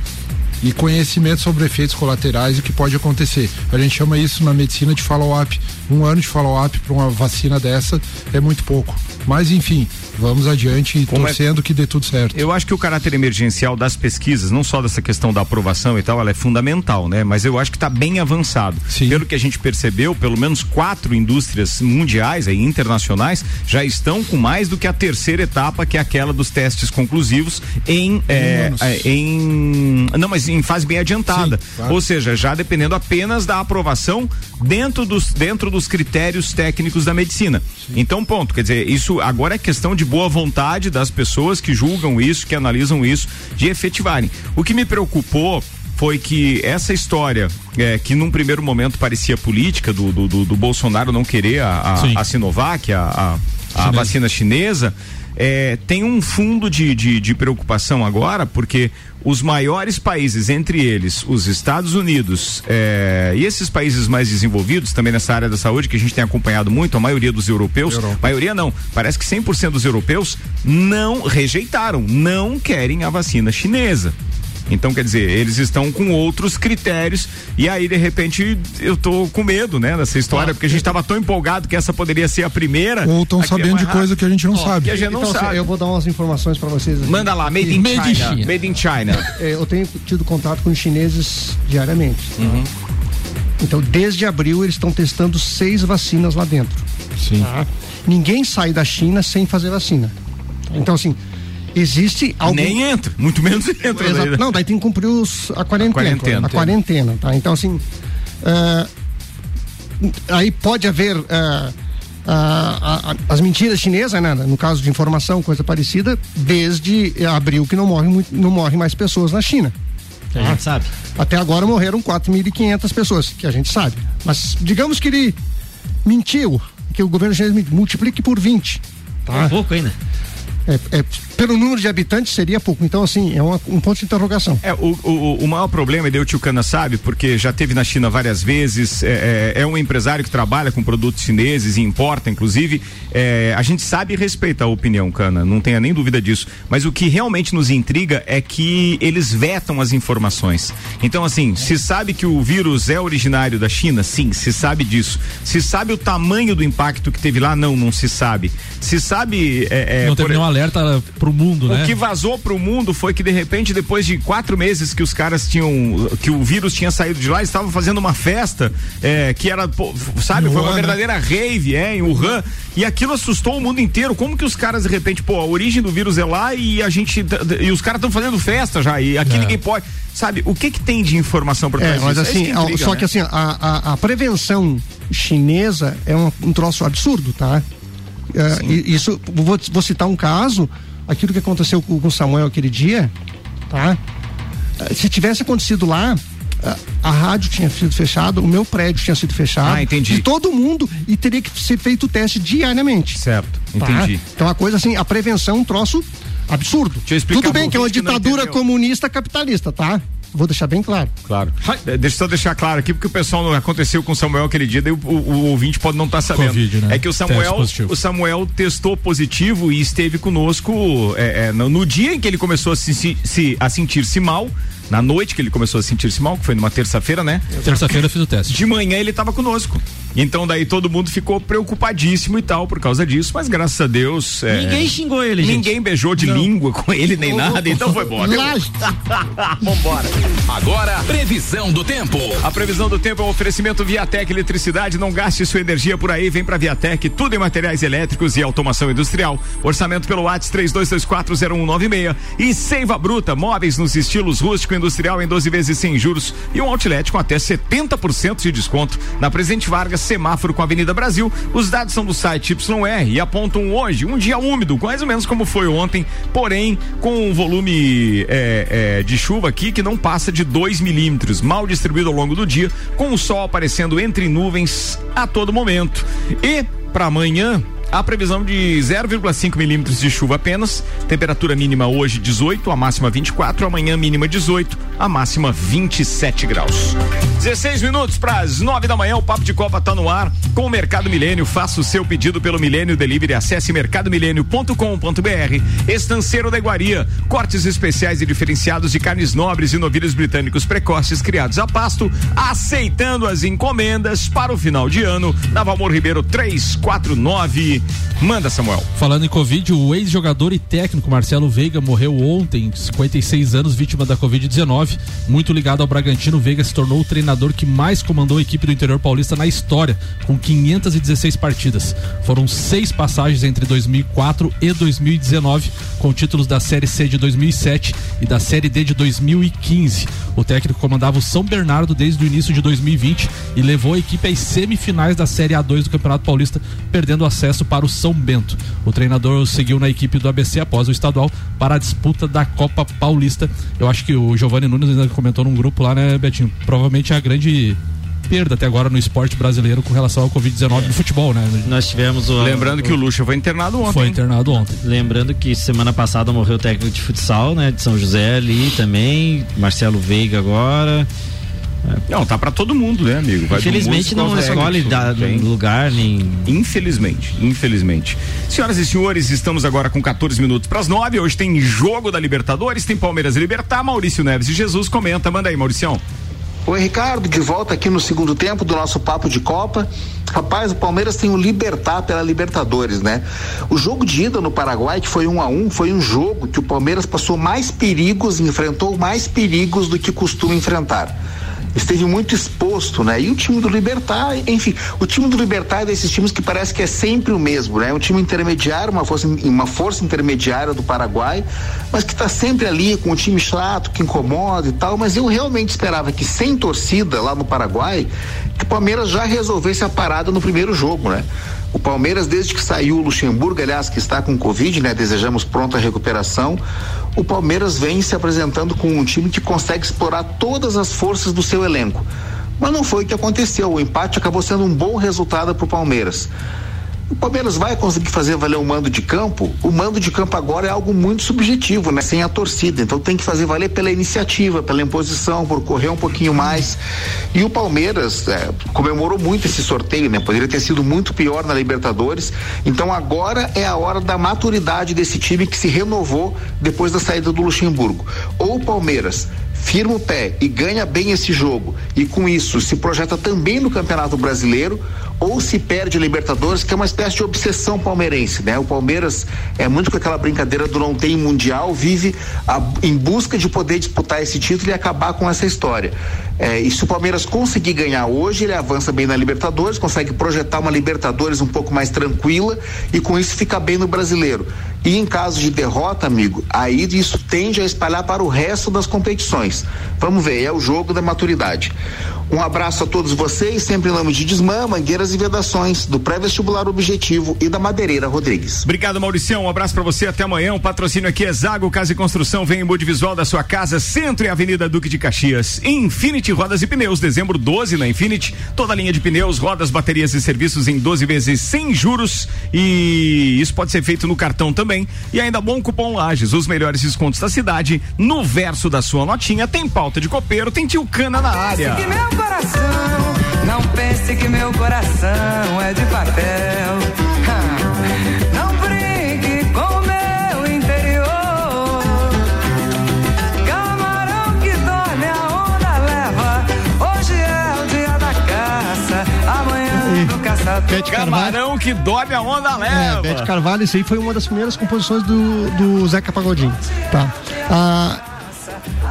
e conhecimento sobre efeitos colaterais e o que pode acontecer. A gente chama isso na medicina de follow-up. Um ano de follow-up para uma vacina dessa é muito pouco. Mas enfim, vamos adiante Como é- torcendo que dê tudo certo. Eu acho que o caráter emergencial das pesquisas, não só dessa questão da aprovação e tal, ela é fundamental, né? Mas eu acho que está bem avançado. Pelo que a gente percebeu, pelo menos quatro indústrias mundiais e internacionais já estão com mais do que a terceira etapa, que é aquela dos testes conclusivos em, é, humanos. é, em não, mas em fase bem adiantada. Sim, claro. Ou seja, já dependendo apenas da aprovação dentro dos, dentro dos critérios técnicos da medicina. Então, ponto. Quer dizer, isso agora é questão de boa vontade das pessoas que julgam isso, que analisam isso, de efetivarem. O que me preocupou foi que essa história, é, que num primeiro momento parecia política, do, do, do- Bolsonaro não querer a, Sim. a, a Sinovac, a, a, a vacina chinesa, é, tem um fundo de, de, de preocupação agora, porque os maiores países, entre eles os Estados Unidos é, e esses países mais desenvolvidos, também nessa área da saúde, que a gente tem acompanhado muito, a maioria dos europeus, maioria não, parece que 100% dos europeus não rejeitaram, não querem a vacina chinesa. Então, quer dizer, eles estão com outros critérios e aí, de repente, eu tô com medo, né, dessa história, porque a gente estava tão empolgado que essa poderia ser a primeira. Ou estão é sabendo mais de coisa que a gente não Ó, sabe. Que a gente não Então, assim, sabe. eu vou dar umas informações para vocês. aqui. Manda lá, made in Made in China. China. Made in China. É, eu tenho tido contato com os chineses diariamente. Uhum. Então, desde abril, eles estão testando seis vacinas lá dentro. Sim. Tá? Ninguém sai da China sem fazer vacina. Então, assim, existe algum... Nem entra, muito menos entra. Exato. daí, né? Não, daí tem que cumprir os, a quarentena. A quarentena. A quarentena, tá? Então, assim, ah, aí pode haver ah, ah, ah, as mentiras chinesas, né? No caso de informação, coisa parecida, desde abril que não morre, muito- não morre mais pessoas na China. Que a gente sabe. Até agora morreram 4.500 pessoas, que a gente sabe. Mas digamos que ele mentiu, que o governo chinês multiplique por 20. Tá? Um pouco ainda. É, é, pelo número de habitantes seria pouco. Então, assim, é uma- um ponto de interrogação. É, o, o, o maior problema, e daí o tio Cana sabe, porque já teve na China várias vezes, é, é, é um empresário que trabalha com produtos chineses e importa, inclusive. é, a gente sabe e respeita a opinião, Cana, não tenha nem dúvida disso. Mas o que realmente nos intriga é que eles vetam as informações. Então, assim, se sabe que o vírus é originário da China, sim, se sabe disso. Se sabe o tamanho do impacto que teve lá, não, não se sabe. Se sabe. é, é, não teve por- nenhum alerta pro mundo, né? o que vazou pro mundo foi que de repente, depois de quatro meses que os caras tinham, que o vírus tinha saído de lá, estavam fazendo uma festa é, que era, pô, sabe, Em foi uma Wuhan, né? verdadeira rave, é, em Wuhan. E aquilo assustou o mundo inteiro. Como que os caras de repente, pô, a origem do vírus é lá e a gente e os caras estão fazendo festa já e aqui É. ninguém pode, sabe? O que que tem de informação por É, trás mas disso? assim, isso a- intriga, só né? que assim, a, a, a prevenção chinesa é um, um troço absurdo, tá? É, isso, vou, vou citar um caso, aquilo que aconteceu com o Samuel aquele dia, tá? É, Se tivesse acontecido lá, a, a rádio tinha sido fechada, o meu prédio tinha sido fechado. Ah, entendi. E todo mundo e teria que ser feito o teste diariamente. Certo, Tá? entendi. Então a coisa assim, a prevenção é um troço absurdo. eu explicar Tudo bem que é uma ditadura comunista capitalista, tá? Vou deixar bem claro. Claro. É, Deixa eu só deixar claro aqui, porque o pessoal não aconteceu com o Samuel aquele dia, daí o, o- o ouvinte pode não estar sabendo. Covid, né? É que o Samuel, o Samuel testou positivo e esteve conosco é, é, no, no dia em que ele começou a, se, se- se- a sentir-se mal. Na noite que ele começou a sentir-se mal, que foi numa terça-feira, né? Terça-feira eu fiz o teste. De manhã ele estava conosco. Então daí todo mundo ficou preocupadíssimo e tal por causa disso, mas graças a Deus. é, Ninguém xingou ele, gente. Ninguém beijou de língua com ele nem nada, então foi bom. Vambora. Agora, previsão do tempo. A previsão do tempo é um oferecimento Viatec Eletricidade. Não gaste sua energia por aí. Vem pra Viatec, tudo em materiais elétricos e automação industrial. Orçamento pelo WhatsApp 32240196. E Seiva Bruta, móveis nos estilos rústico e industrial em 12 vezes sem juros. E um outlet com até 70% de desconto. Na Presidente Vargas, semáforo com a Avenida Brasil. Os dados são do site YR e apontam hoje um dia úmido, mais ou menos como foi ontem, porém com um volume é, é, de chuva aqui que não passa de 2 milímetros, mal distribuído ao longo do dia, com o sol aparecendo entre nuvens a todo momento. E para amanhã, a previsão de 0,5 milímetros de chuva apenas. Temperatura mínima hoje 18, a máxima 24, amanhã mínima 18, a máxima 27 graus. 16 minutos para as 9 da manhã, o Papo de Copa tá no ar com o Mercado Milênio. Faça o seu pedido pelo Milênio Delivery. Acesse mercadomilênio.com.br. Estanceiro da Iguaria, cortes especiais e diferenciados de carnes nobres e novilhos britânicos precoces criados a pasto, aceitando as encomendas para o final de ano. Na Valmor Ribeiro 349. Manda, Samuel. Falando em Covid, o ex-jogador e técnico Marcelo Veiga morreu ontem, 56 anos, vítima da Covid-19. Muito ligado ao Bragantino, Veiga se tornou o treinador que mais comandou a equipe do interior paulista na história, com 516 partidas. Foram seis passagens entre 2004 e 2019, com títulos da Série C de 2007 e da Série D de 2015. O técnico comandava o São Bernardo desde o início de 2020 e levou a equipe às semifinais da Série A2 do Campeonato Paulista, perdendo acesso para o São Bento. O treinador seguiu na equipe do ABC após o estadual para a disputa da Copa Paulista. Eu acho que o Giovanni Nunes ainda comentou num grupo lá, né, Betinho? Provavelmente é a grande perda até agora no esporte brasileiro com relação ao Covid-19 no futebol, né? Nós tivemos o. Lembrando que o Lucha foi internado ontem. Foi internado ontem. Lembrando que semana passada morreu o técnico de futsal, né? De São José ali também. Marcelo Veiga agora. Não, tá pra todo mundo, né, amigo? Vai Infelizmente não escolhe da- tem. lugar nem. Infelizmente, infelizmente. Senhoras e senhores, estamos agora com 14 minutos para as 9. Hoje tem jogo da Libertadores, tem Palmeiras e Libertar. Maurício Neves e Jesus comenta. Manda aí, Mauricião. Oi, Ricardo, de volta aqui no segundo tempo do nosso papo de Copa. Rapaz, o Palmeiras tem o Libertar pela Libertadores, né? O jogo de ida no Paraguai, que foi um a um, foi um jogo que o Palmeiras passou mais perigos, enfrentou mais perigos do que costuma enfrentar. Esteve muito exposto, né? E o time do Libertar, enfim, o time do Libertar é desses times que parece que é sempre o mesmo, né? Um time intermediário, uma força, uma força intermediária do Paraguai, mas que está sempre ali com um time chato, que incomoda e tal. Mas eu realmente esperava que sem torcida lá no Paraguai, que o Palmeiras já resolvesse a parada no primeiro jogo, né? O Palmeiras, desde que saiu o Luxemburgo, aliás, que está com Covid, né? Desejamos pronta recuperação. O Palmeiras vem se apresentando com um time que consegue explorar todas as forças do seu elenco. Mas não foi o que aconteceu. O empate acabou sendo um bom resultado para o Palmeiras. O Palmeiras vai conseguir fazer valer o mando de campo? O mando de campo agora é algo muito subjetivo, né? Sem a torcida. Então tem que fazer valer pela iniciativa, pela imposição, por correr um pouquinho mais. E o Palmeiras é, comemorou muito esse sorteio, né? Poderia ter sido muito pior na Libertadores. Então agora é a hora da maturidade desse time que se renovou depois da saída do Luxemburgo. Ou o Palmeiras firma o pé e ganha bem esse jogo e com isso se projeta também no Campeonato Brasileiro ou se perde Libertadores, que é uma espécie de obsessão palmeirense, né? O Palmeiras é muito com aquela brincadeira do não tem mundial, vive a- em busca de poder disputar esse título e acabar com essa história. É, e se o Palmeiras conseguir ganhar hoje, ele avança bem na Libertadores, consegue projetar uma Libertadores um pouco mais tranquila e com isso fica bem no brasileiro. E em caso de derrota, amigo, aí isso tende a espalhar para o resto das competições. Vamos ver, é o jogo da maturidade. Um abraço a todos vocês, sempre em nome de Desmã, Mangueiras e Vedações, do Pré-Vestibular Objetivo e da Madeireira Rodrigues. Obrigado, Mauricião. Um abraço para você. Até amanhã. O patrocínio aqui é Zago Casa e Construção. Vem em Mude Visual da sua casa, Centro e Avenida Duque de Caxias. Infinity Rodas e Pneus, dezembro 12 na Infinity. Toda linha de pneus, rodas, baterias e serviços em 12 vezes sem juros. E isso pode ser feito no cartão também. E ainda bom cupom Lages, os melhores descontos da cidade. No verso da sua notinha tem pauta de copeiro, tem tio Cana na área. Coração, não pense que meu coração é de papel. Não brinque com o meu interior. Camarão que dorme, a onda leva. Hoje é o dia da caça, amanhã do caçador. Camarão que dorme a onda É, leva. Bete Carvalho, isso aí foi uma das primeiras composições do, do Zeca Pagodinho. Tá. Ah,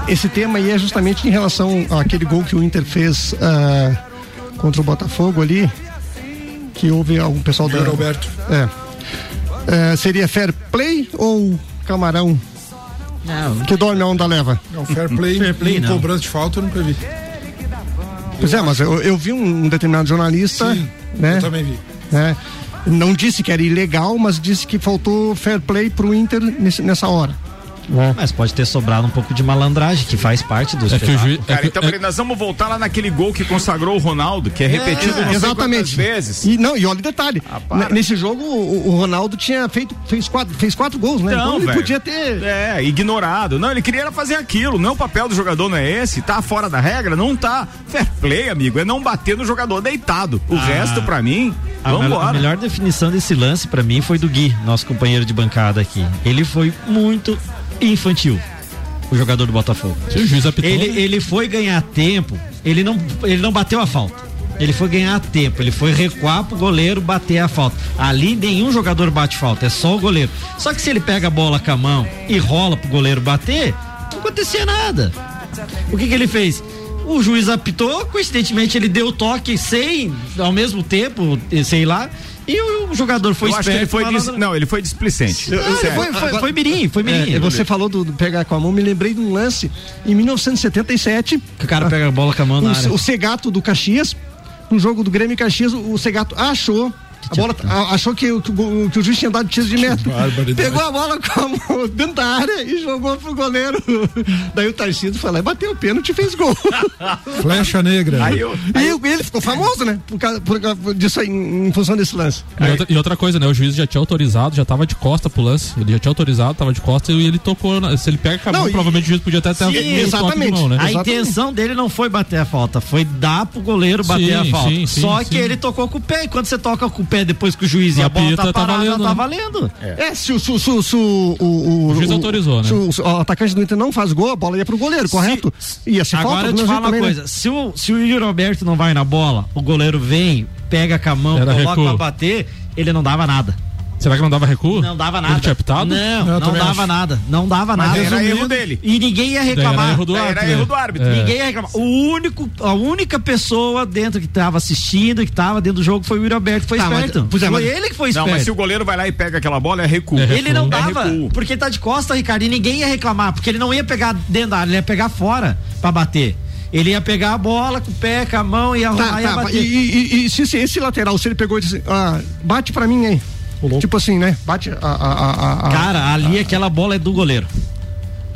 esse tema aí é justamente em relação àquele gol que o Inter fez ah, contra o Botafogo ali, que houve algum pessoal da. Yuri Alberto. É. É, seria fair play ou camarão? Que dorme a onda leva? Não, fair play, Fair play, em não. cobrança de falta eu nunca vi. Pois é, mas eu, eu vi um determinado jornalista, Sim, né? eu também vi. né, Não disse que era ilegal, mas disse que faltou fair play pro Inter nesse- nessa hora. Mas pode ter sobrado um pouco de malandragem, que faz parte do espetáculo. Cara, então peraí, nós vamos voltar lá naquele gol que consagrou o Ronaldo, que é repetido não sei exatamente. vezes. E não, e olha o detalhe. N- nesse jogo o, o Ronaldo tinha feito fez quatro, fez quatro gols, né? então ele velho. podia ter É, ignorado. Não, ele queria era fazer aquilo. Não, o papel do jogador não é esse. Tá fora da regra? Não tá. Fair play, amigo, é não bater no jogador deitado. O Ah. resto, pra mim, A, vamos mel- a embora. melhor definição desse lance pra mim foi do Gui, nosso companheiro de bancada aqui. Ele foi muito infantil, o jogador do Botafogo. o juiz apitou, Ele, né? ele foi ganhar tempo, ele não, ele não bateu a falta. Ele foi ganhar tempo, ele foi recuar pro goleiro bater a falta. Ali nenhum jogador bate falta, é só o goleiro. Só que se ele pega a bola com a mão e rola pro goleiro bater, não acontecia nada. O que que ele fez? O juiz apitou, coincidentemente ele deu o toque sem, ao mesmo tempo, sei lá, e o jogador foi Eu acho que ele esperto. foi falando- dis- Não, ele foi displicente. Eu- eu- Sério. foi- foi- foi mirim, foi mirim. É, você falou do, do pegar com a mão, me lembrei de um lance em 1977. Que o cara pega a bola com a mão na o, área. o Segato do Caxias, no jogo do Grêmio e Caxias, o Segato achou. A bola, a- achou que, o- que o que o juiz tinha dado tiro de meta. Pegou a bola com a mão dentro da área e jogou pro goleiro. Daí o Tarcísio foi lá e bateu o pênalti e fez gol. Flecha negra. Aí eu- E ele ficou famoso, né? Por causa, por causa disso aí, em, em função desse lance. E outra, e outra coisa, né? O juiz já tinha autorizado, já tava de costa pro lance. Ele já tinha autorizado, tava de costa e ele tocou. Se ele pega a e- provavelmente o juiz podia até ter Sim, exatamente. mão, né? A intenção dele não foi bater a falta, foi dar pro goleiro bater Sim, a falta. sim, sim, Só sim. que ele tocou com o pé. E quando você toca com o pé depois que o juiz e a bola Apita, tá tá parada, valendo, tá né? valendo. É, se, o- se, o- se, o- se o, o, O juiz autorizou, né? se o, se o atacante do Inter não faz gol, a bola ia pro goleiro, correto? Ia se Agora falta eu te falo uma né? coisa: se o, se o Yuri Alberto não vai na bola, o goleiro vem, pega com a mão, Era coloca recuo. pra bater, ele não dava nada. Será que não dava recuo? Não dava Ele nada. tinha apitado? Não, não, também dava acho. nada. Não dava Mas nada. era erro dele. E ninguém ia Daí reclamar. era erro do árbitro, erro né? do árbitro. É. Ninguém ia reclamar. O único, a única pessoa dentro que estava assistindo, que estava dentro do jogo, foi o Yuri Alberto, que foi Tá, mas- esperto. pois é, foi mas- ele que foi Não, esperto. mas se o goleiro vai lá e pega aquela bola, é recuo. Ele não É dava, recuo. porque tá de costa, Ricardo, e ninguém ia reclamar, porque ele não ia pegar dentro da área, ele ia pegar fora pra bater. Ele ia pegar a bola com o pé, com a mão e ia, Tá, ia tá, bater. e, e- e se esse, esse lateral, se ele pegou e disse, ah, bate pra mim aí. Tipo assim, né? Bate a. a, a, a- Cara, ali aquela bola é do goleiro.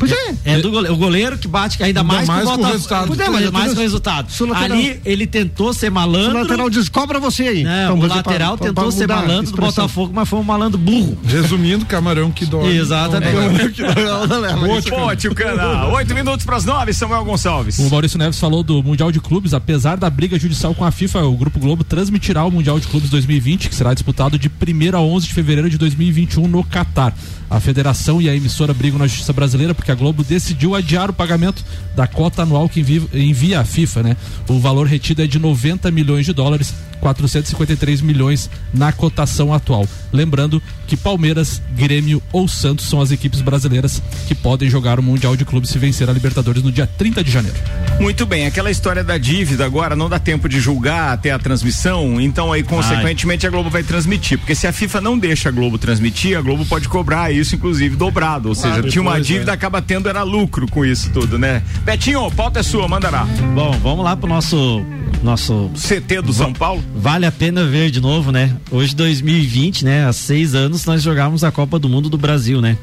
Pois é. É do goleiro, o goleiro que bate, ainda, Ainda mais, mais o com o Botafogo. resultado. Pois é, Mas mais com o resultado. o lateral- Ali ele tentou ser O malandro. lateral diz, cobra você aí. Não, Então, o lateral pra- tentou pra ser malandro do. Botafogo, mas foi um malandro burro. Resumindo, camarão que dói. Exatamente. Boa, Pô, tio Cana, oito minutos pras nove, Samuel Gonçalves. O Maurício Neves falou do Mundial de Clubes, apesar da briga judicial com a FIFA, o Grupo Globo transmitirá o Mundial de Clubes 2020, que será disputado de 1 a 11 de fevereiro de 2021 no Catar. A federação e a emissora brigam na justiça brasileira porque a Globo decidiu adiar o pagamento da cota anual que envia, à FIFA, né? O valor retido é de 90 milhões de dólares, 453 milhões na cotação atual. Lembrando que Palmeiras, Grêmio ou Santos são as equipes brasileiras que podem jogar o Mundial de Clubes se vencer a Libertadores no dia 30 de janeiro. Muito bem, aquela história da dívida agora não dá tempo de julgar até a transmissão, então aí consequentemente a Globo vai transmitir, porque se a FIFA não deixa a Globo transmitir, a Globo pode cobrar isso inclusive dobrado, ou seja, tinha uma dívida é. acaba tendo era lucro com isso tudo, né? Betinho, pauta é sua, mandará. Bom, vamos lá pro nosso nosso CT do São Paulo. Vale a pena ver de novo, né? Hoje 2020, né? Há seis anos nós jogávamos a Copa do Mundo do Brasil, né?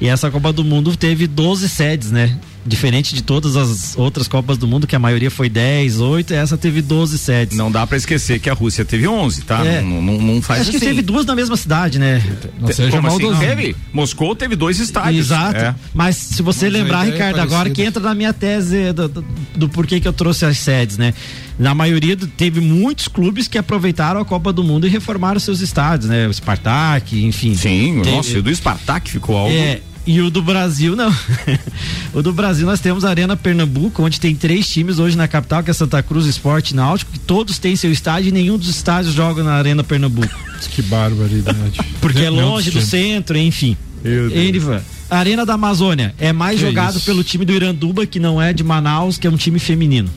E essa Copa do Mundo teve 12 sedes, né? Diferente de todas as outras Copas do Mundo, que a maioria foi 10, 8, essa teve 12 sedes. Não dá pra esquecer que a Rússia teve 11, tá? É. Não, não, não faz Acho assim. que teve duas na mesma cidade, né? Te- Como assim? Teve? Moscou teve dois estádios. Exato. É. Mas se você Mas lembrar, é Ricardo, agora parecida. que entra na minha tese do, do, do porquê que eu trouxe as sedes, né? Na maioria teve muitos clubes que aproveitaram a Copa do Mundo e reformaram seus estádios, né? O Spartak, enfim. Sim, Teve- nossa, e o do Spartak ficou algo. É, e o do Brasil, não. o do Brasil nós temos a Arena Pernambuco, onde tem três times hoje na capital, que é Santa Cruz Esporte Náutico, que todos têm seu estádio e nenhum dos estádios joga na Arena Pernambuco. Que barbaridade. Porque é longe do centro, enfim. Erivan. Arena da Amazônia é mais Que jogado isso. pelo time do Iranduba, que não é de Manaus, que é um time feminino.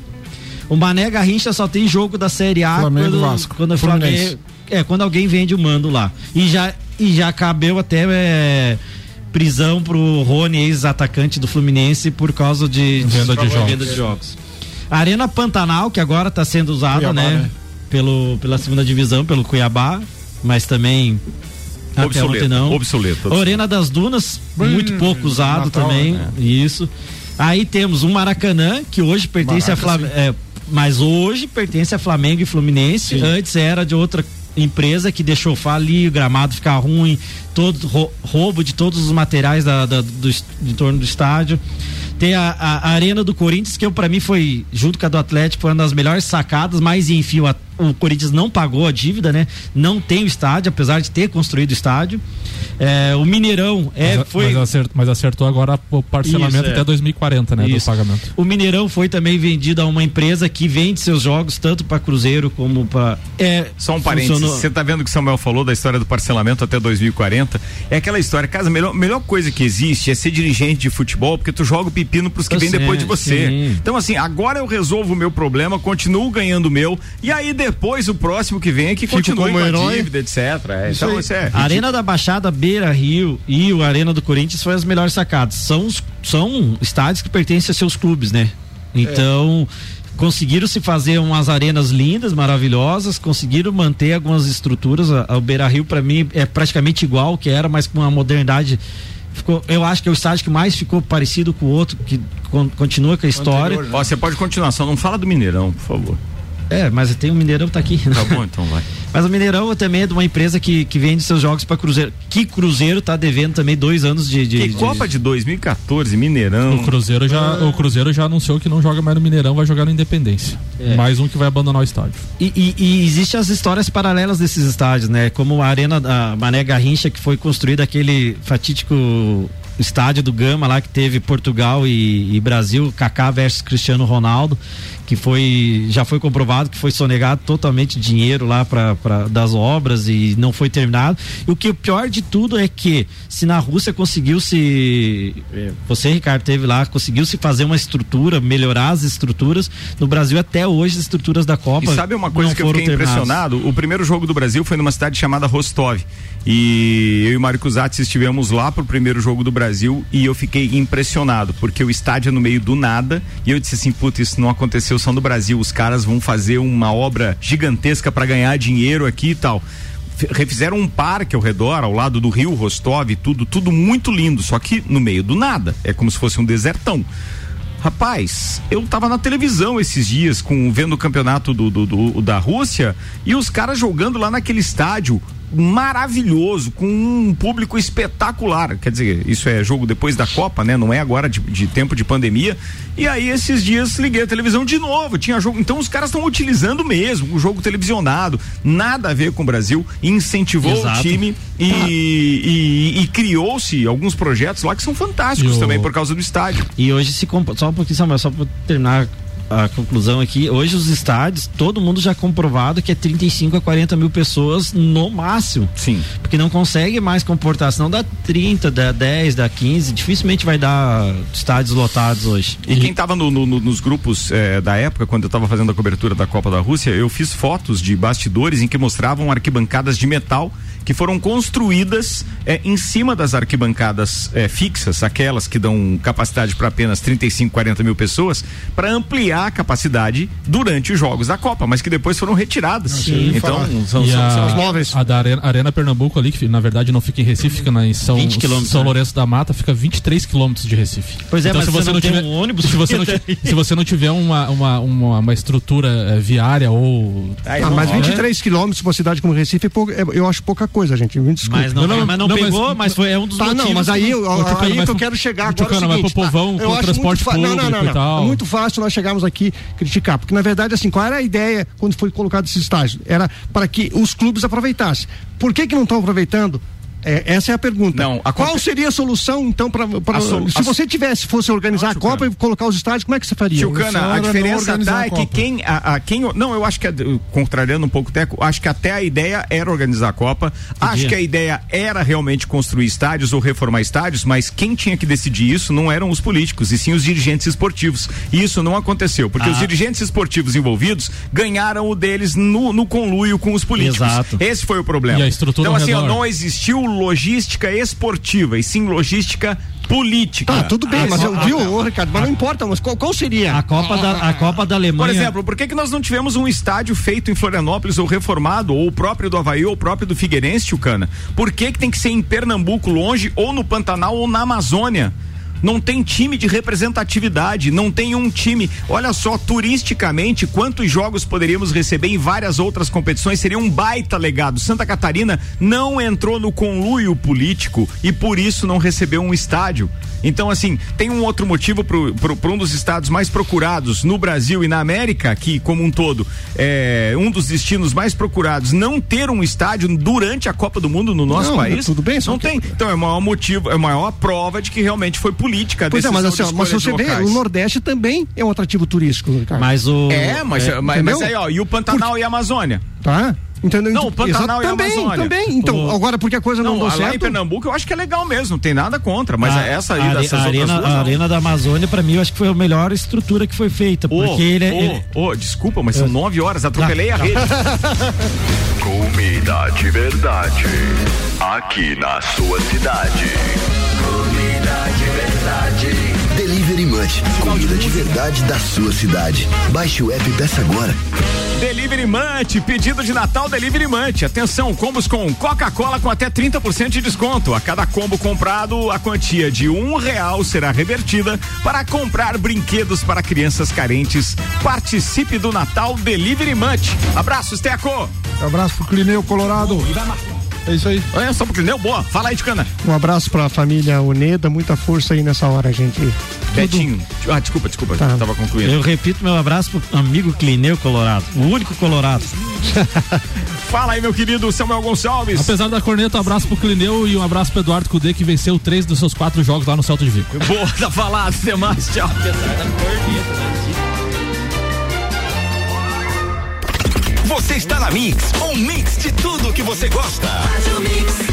O Mané Garrincha só tem jogo da Série A Flamengo, quando, Vasco. quando. Flamengo, é quando alguém vende o mando lá. E já e já cabeu até é, prisão pro Rony, ex-atacante do Fluminense, por causa de, de Venda de jogos. venda de jogos. A Arena Pantanal, que agora está sendo usada, Cuiabá, né, né? Pelo, pela segunda divisão, pelo Cuiabá, mas também até Obsoleto, ontem não. obsoleto, A Arena das Dunas, muito pouco usado Natal, também. né? Isso. Aí temos um Maracanã, que hoje pertence a Maraca, Flamengo. mas hoje pertence a Flamengo e Fluminense. Antes era de outra empresa que deixou falir, o gramado ficar ruim, todo rou- roubo de todos os materiais da, da- do, em torno do estádio. Tem a, a- Arena do Corinthians, que pra mim foi, junto com a do Atlético, foi uma das melhores sacadas, mas enfim, o, At- o Corinthians não pagou a dívida, né? Não tem o estádio, apesar de ter construído o estádio. É, o Mineirão é, mas, foi. mas, acertou, mas acertou agora o parcelamento Isso, é. até 2040, né? Isso. Do pagamento. O Mineirão foi também vendido a uma empresa que vende seus jogos tanto para Cruzeiro como para. É, Só um parênteses, funcionou- você tá vendo que o Samuel falou da história do parcelamento até 2040? É aquela história, casa, a melhor, melhor coisa que existe é ser dirigente de futebol, porque tu joga o pepino pros que Eu vêm depois de você. sim. Então, assim, agora eu resolvo o meu problema, continuo ganhando o meu, e aí depois o próximo que vem é que Fico continue como com a herói. dívida, etc. É, Isso então, isso é. A Arena da Baixada, Beira Rio e o Arena do Corinthians foi as melhores sacadas. São, são estádios que pertencem a seus clubes, né? Então. Conseguiram se fazer umas arenas lindas, maravilhosas, conseguiram manter algumas estruturas. O Beira Rio, para mim, é praticamente igual ao que era, mas com uma modernidade. Ficou, eu acho que é o estádio que mais ficou parecido com o outro, que con- continua com a história. Ó, você pode continuar, só não fala do Mineirão, por favor. É, mas tem o Mineirão tá aqui. Tá bom, então vai. Mas o Mineirão também é de uma empresa que, que vende seus jogos para Cruzeiro. Que Cruzeiro tá devendo também dois anos de. de, Que de- Copa de 2014, Mineirão. O Cruzeiro, já, o Cruzeiro já anunciou que não joga mais no Mineirão, vai jogar no Independência. É. Mais um que vai abandonar o estádio. E, e, e existem as histórias paralelas desses estádios, né? Como a Arena da Mané Garrincha, que foi construída aquele fatídico estádio do Gama lá que teve Portugal e, e Brasil, Kaká versus Cristiano Ronaldo, que foi já foi comprovado que foi sonegado totalmente dinheiro lá para das obras e não foi terminado. E o que o pior de tudo é que se na Rússia conseguiu se eh, você Ricardo teve lá, conseguiu se fazer uma estrutura, melhorar as estruturas, no Brasil até hoje as estruturas da Copa E sabe uma coisa que eu fiquei terminadas. impressionado? O primeiro jogo do Brasil foi numa cidade chamada Rostov. E eu e Mário Cusatz estivemos lá pro primeiro jogo do Brasil e eu fiquei impressionado, porque o estádio é no meio do nada. E eu disse assim: putz, isso não aconteceu só no Brasil. Os caras vão fazer uma obra gigantesca para ganhar dinheiro aqui e tal. Refizeram um parque ao redor, ao lado do rio Rostov, tudo, tudo muito lindo, só que no meio do nada. É como se fosse um desertão. Rapaz, eu tava na televisão esses dias com vendo o campeonato do, do- do- da Rússia e os caras jogando lá naquele estádio maravilhoso, com um público espetacular. Quer dizer, isso é jogo depois da Copa, né? Não é agora de, de tempo de pandemia. E aí, esses dias, liguei a televisão de novo. Tinha jogo. Então, os caras estão utilizando mesmo o jogo televisionado. Nada a ver com o Brasil. Incentivou Exato. o time e, e- e criou-se alguns projetos lá que são fantásticos também por causa do estádio. E hoje se compa- só um pouquinho, Samuel, só para terminar a conclusão aqui, hoje os estádios, todo mundo já comprovado que é 35 a 40 mil pessoas no máximo. Sim. Porque não consegue mais comportar, senão dá 30, dá 10, dá 15, dificilmente vai dar estádios lotados hoje. E quem estava nos grupos eh, da época, quando eu estava fazendo a cobertura da Copa da Rússia, eu fiz fotos de bastidores em que mostravam arquibancadas de metal que foram construídas é, em cima das arquibancadas é, fixas, aquelas que dão capacidade para apenas 35, 40 mil pessoas, para ampliar a capacidade durante os jogos da Copa, mas que depois foram retiradas. Sim, então, são, são- a, são as móveis. A da Arena, Arena Pernambuco ali, que na verdade não fica em Recife, fica na, em São, 20 quilômetros, São né? Lourenço da Mata, fica 23 quilômetros de Recife. Pois é, Então, mas você não tem um ônibus se você não, se você não tiver uma, uma, uma, uma estrutura eh, viária ou. Ah, mas 23 quilômetros pra uma cidade como Recife, é é- eu acho pouca coisa, gente. Me desculpe. Mas não- mas não pegou, mas foi- é um dos tá, Não, motivos mas que aí, não- eu- Tucano, aí mas que eu quero chegar agora é o Tucano, mas seguinte, pro povão, tá? com Eu acho transporte muito fa- não, não, não, público e não. tal. É muito fácil nós chegarmos aqui criticar, porque na verdade, assim, qual era a ideia quando foi colocado esse estágio? Era para que os clubes aproveitassem. Por que que não estão aproveitando? É, essa é a pergunta. Não, a Qual seria a solução, então, para. A solu- Se a- você tivesse, fosse organizar a Copa e colocar os estádios, como é que você faria? Tio Cana, a diferença tá é que quem, a, a- quem. Não, eu acho que, eh, contrariando um pouco o Teco, acho que até a ideia era organizar a Copa. Acho que a ideia era realmente construir estádios ou reformar estádios, mas quem tinha que decidir isso não eram os políticos, e sim os dirigentes esportivos. E isso não aconteceu, porque Ah. os dirigentes esportivos envolvidos ganharam o deles no, no conluio com os políticos. Exato. Esse foi o problema. E a estrutura então, assim, ó, não existiu logística esportiva, e sim logística política. Tá, tudo bem, Ah, mas eu ah, viu, ô, Ricardo, mas não importa, mas qual, qual seria? A Copa da, a Copa da Alemanha. Por exemplo, por que, que nós não tivemos um estádio feito em Florianópolis ou reformado, ou o próprio do Havaí, ou o próprio do Figueirense, Tchucana? Por que, que tem que ser em Pernambuco, longe, ou no Pantanal, ou na Amazônia? Não tem time de representatividade, não tem um time. Olha só, turisticamente, quantos jogos poderíamos receber em várias outras competições? Seria um baita legado. Santa Catarina não entrou no conluio político e por isso não recebeu um estádio. Então, assim, tem um outro motivo para um dos estados mais procurados no Brasil e na América, que, como um todo, é um dos destinos mais procurados, não ter um estádio durante a Copa do Mundo no nosso Não, país. tudo bem, só Não que- tem. Então, é o maior motivo, é a maior prova de que realmente foi política a Pois é, mas, assim, mas você vê, o Nordeste também é um atrativo turístico, Ricardo. Mas o. É, mas, É, mas, mas aí, ó, e o Pantanal e a Amazônia? Tá? Entendeu? Não, o Pantanal e a também, Amazônia. também. Então, O- agora porque a coisa não, deu lá em certo. Pernambuco eu acho que é legal mesmo, não tem nada contra, mas a, essa aí a, dessas a outras arena, duas, a não. arena da Amazônia, pra mim, eu acho que foi a melhor estrutura que foi feita. Ô, Porque ele, é- ô, ele- ô, desculpa, mas são nove horas, atropelei a rede. Comida de verdade. Aqui na sua cidade. Comida de verdade. Delivery Munch, comida de verdade da sua cidade. Baixe o app e peça agora. Delivery Munch, pedido de Natal Delivery Munch. Atenção, combos com Coca-Cola com até 30% de desconto. A cada combo comprado, a quantia de um real será revertida para comprar brinquedos para crianças carentes. Participe do Natal Delivery Munch. Abraços, Teco. Abraço pro Clineu Colorado. É isso aí. Olha só pro Clineu, boa. Fala aí, Ticana. Um abraço pra família Uneda, muita força aí nessa hora, gente. Betinho. Ah, desculpa, desculpa. Tá. Tava concluindo. eu repito meu abraço pro amigo Clineu Colorado. O único Colorado. Fala aí, meu querido Samuel Gonçalves. Apesar da corneta, um abraço pro Clineu e um abraço pro Eduardo Cudê, que venceu três dos seus quatro jogos lá no Celto de Vigo. Boa, tá falado. Até mais. Tchau. Você está na Mix, um mix de tudo que você gosta. Faz o mix.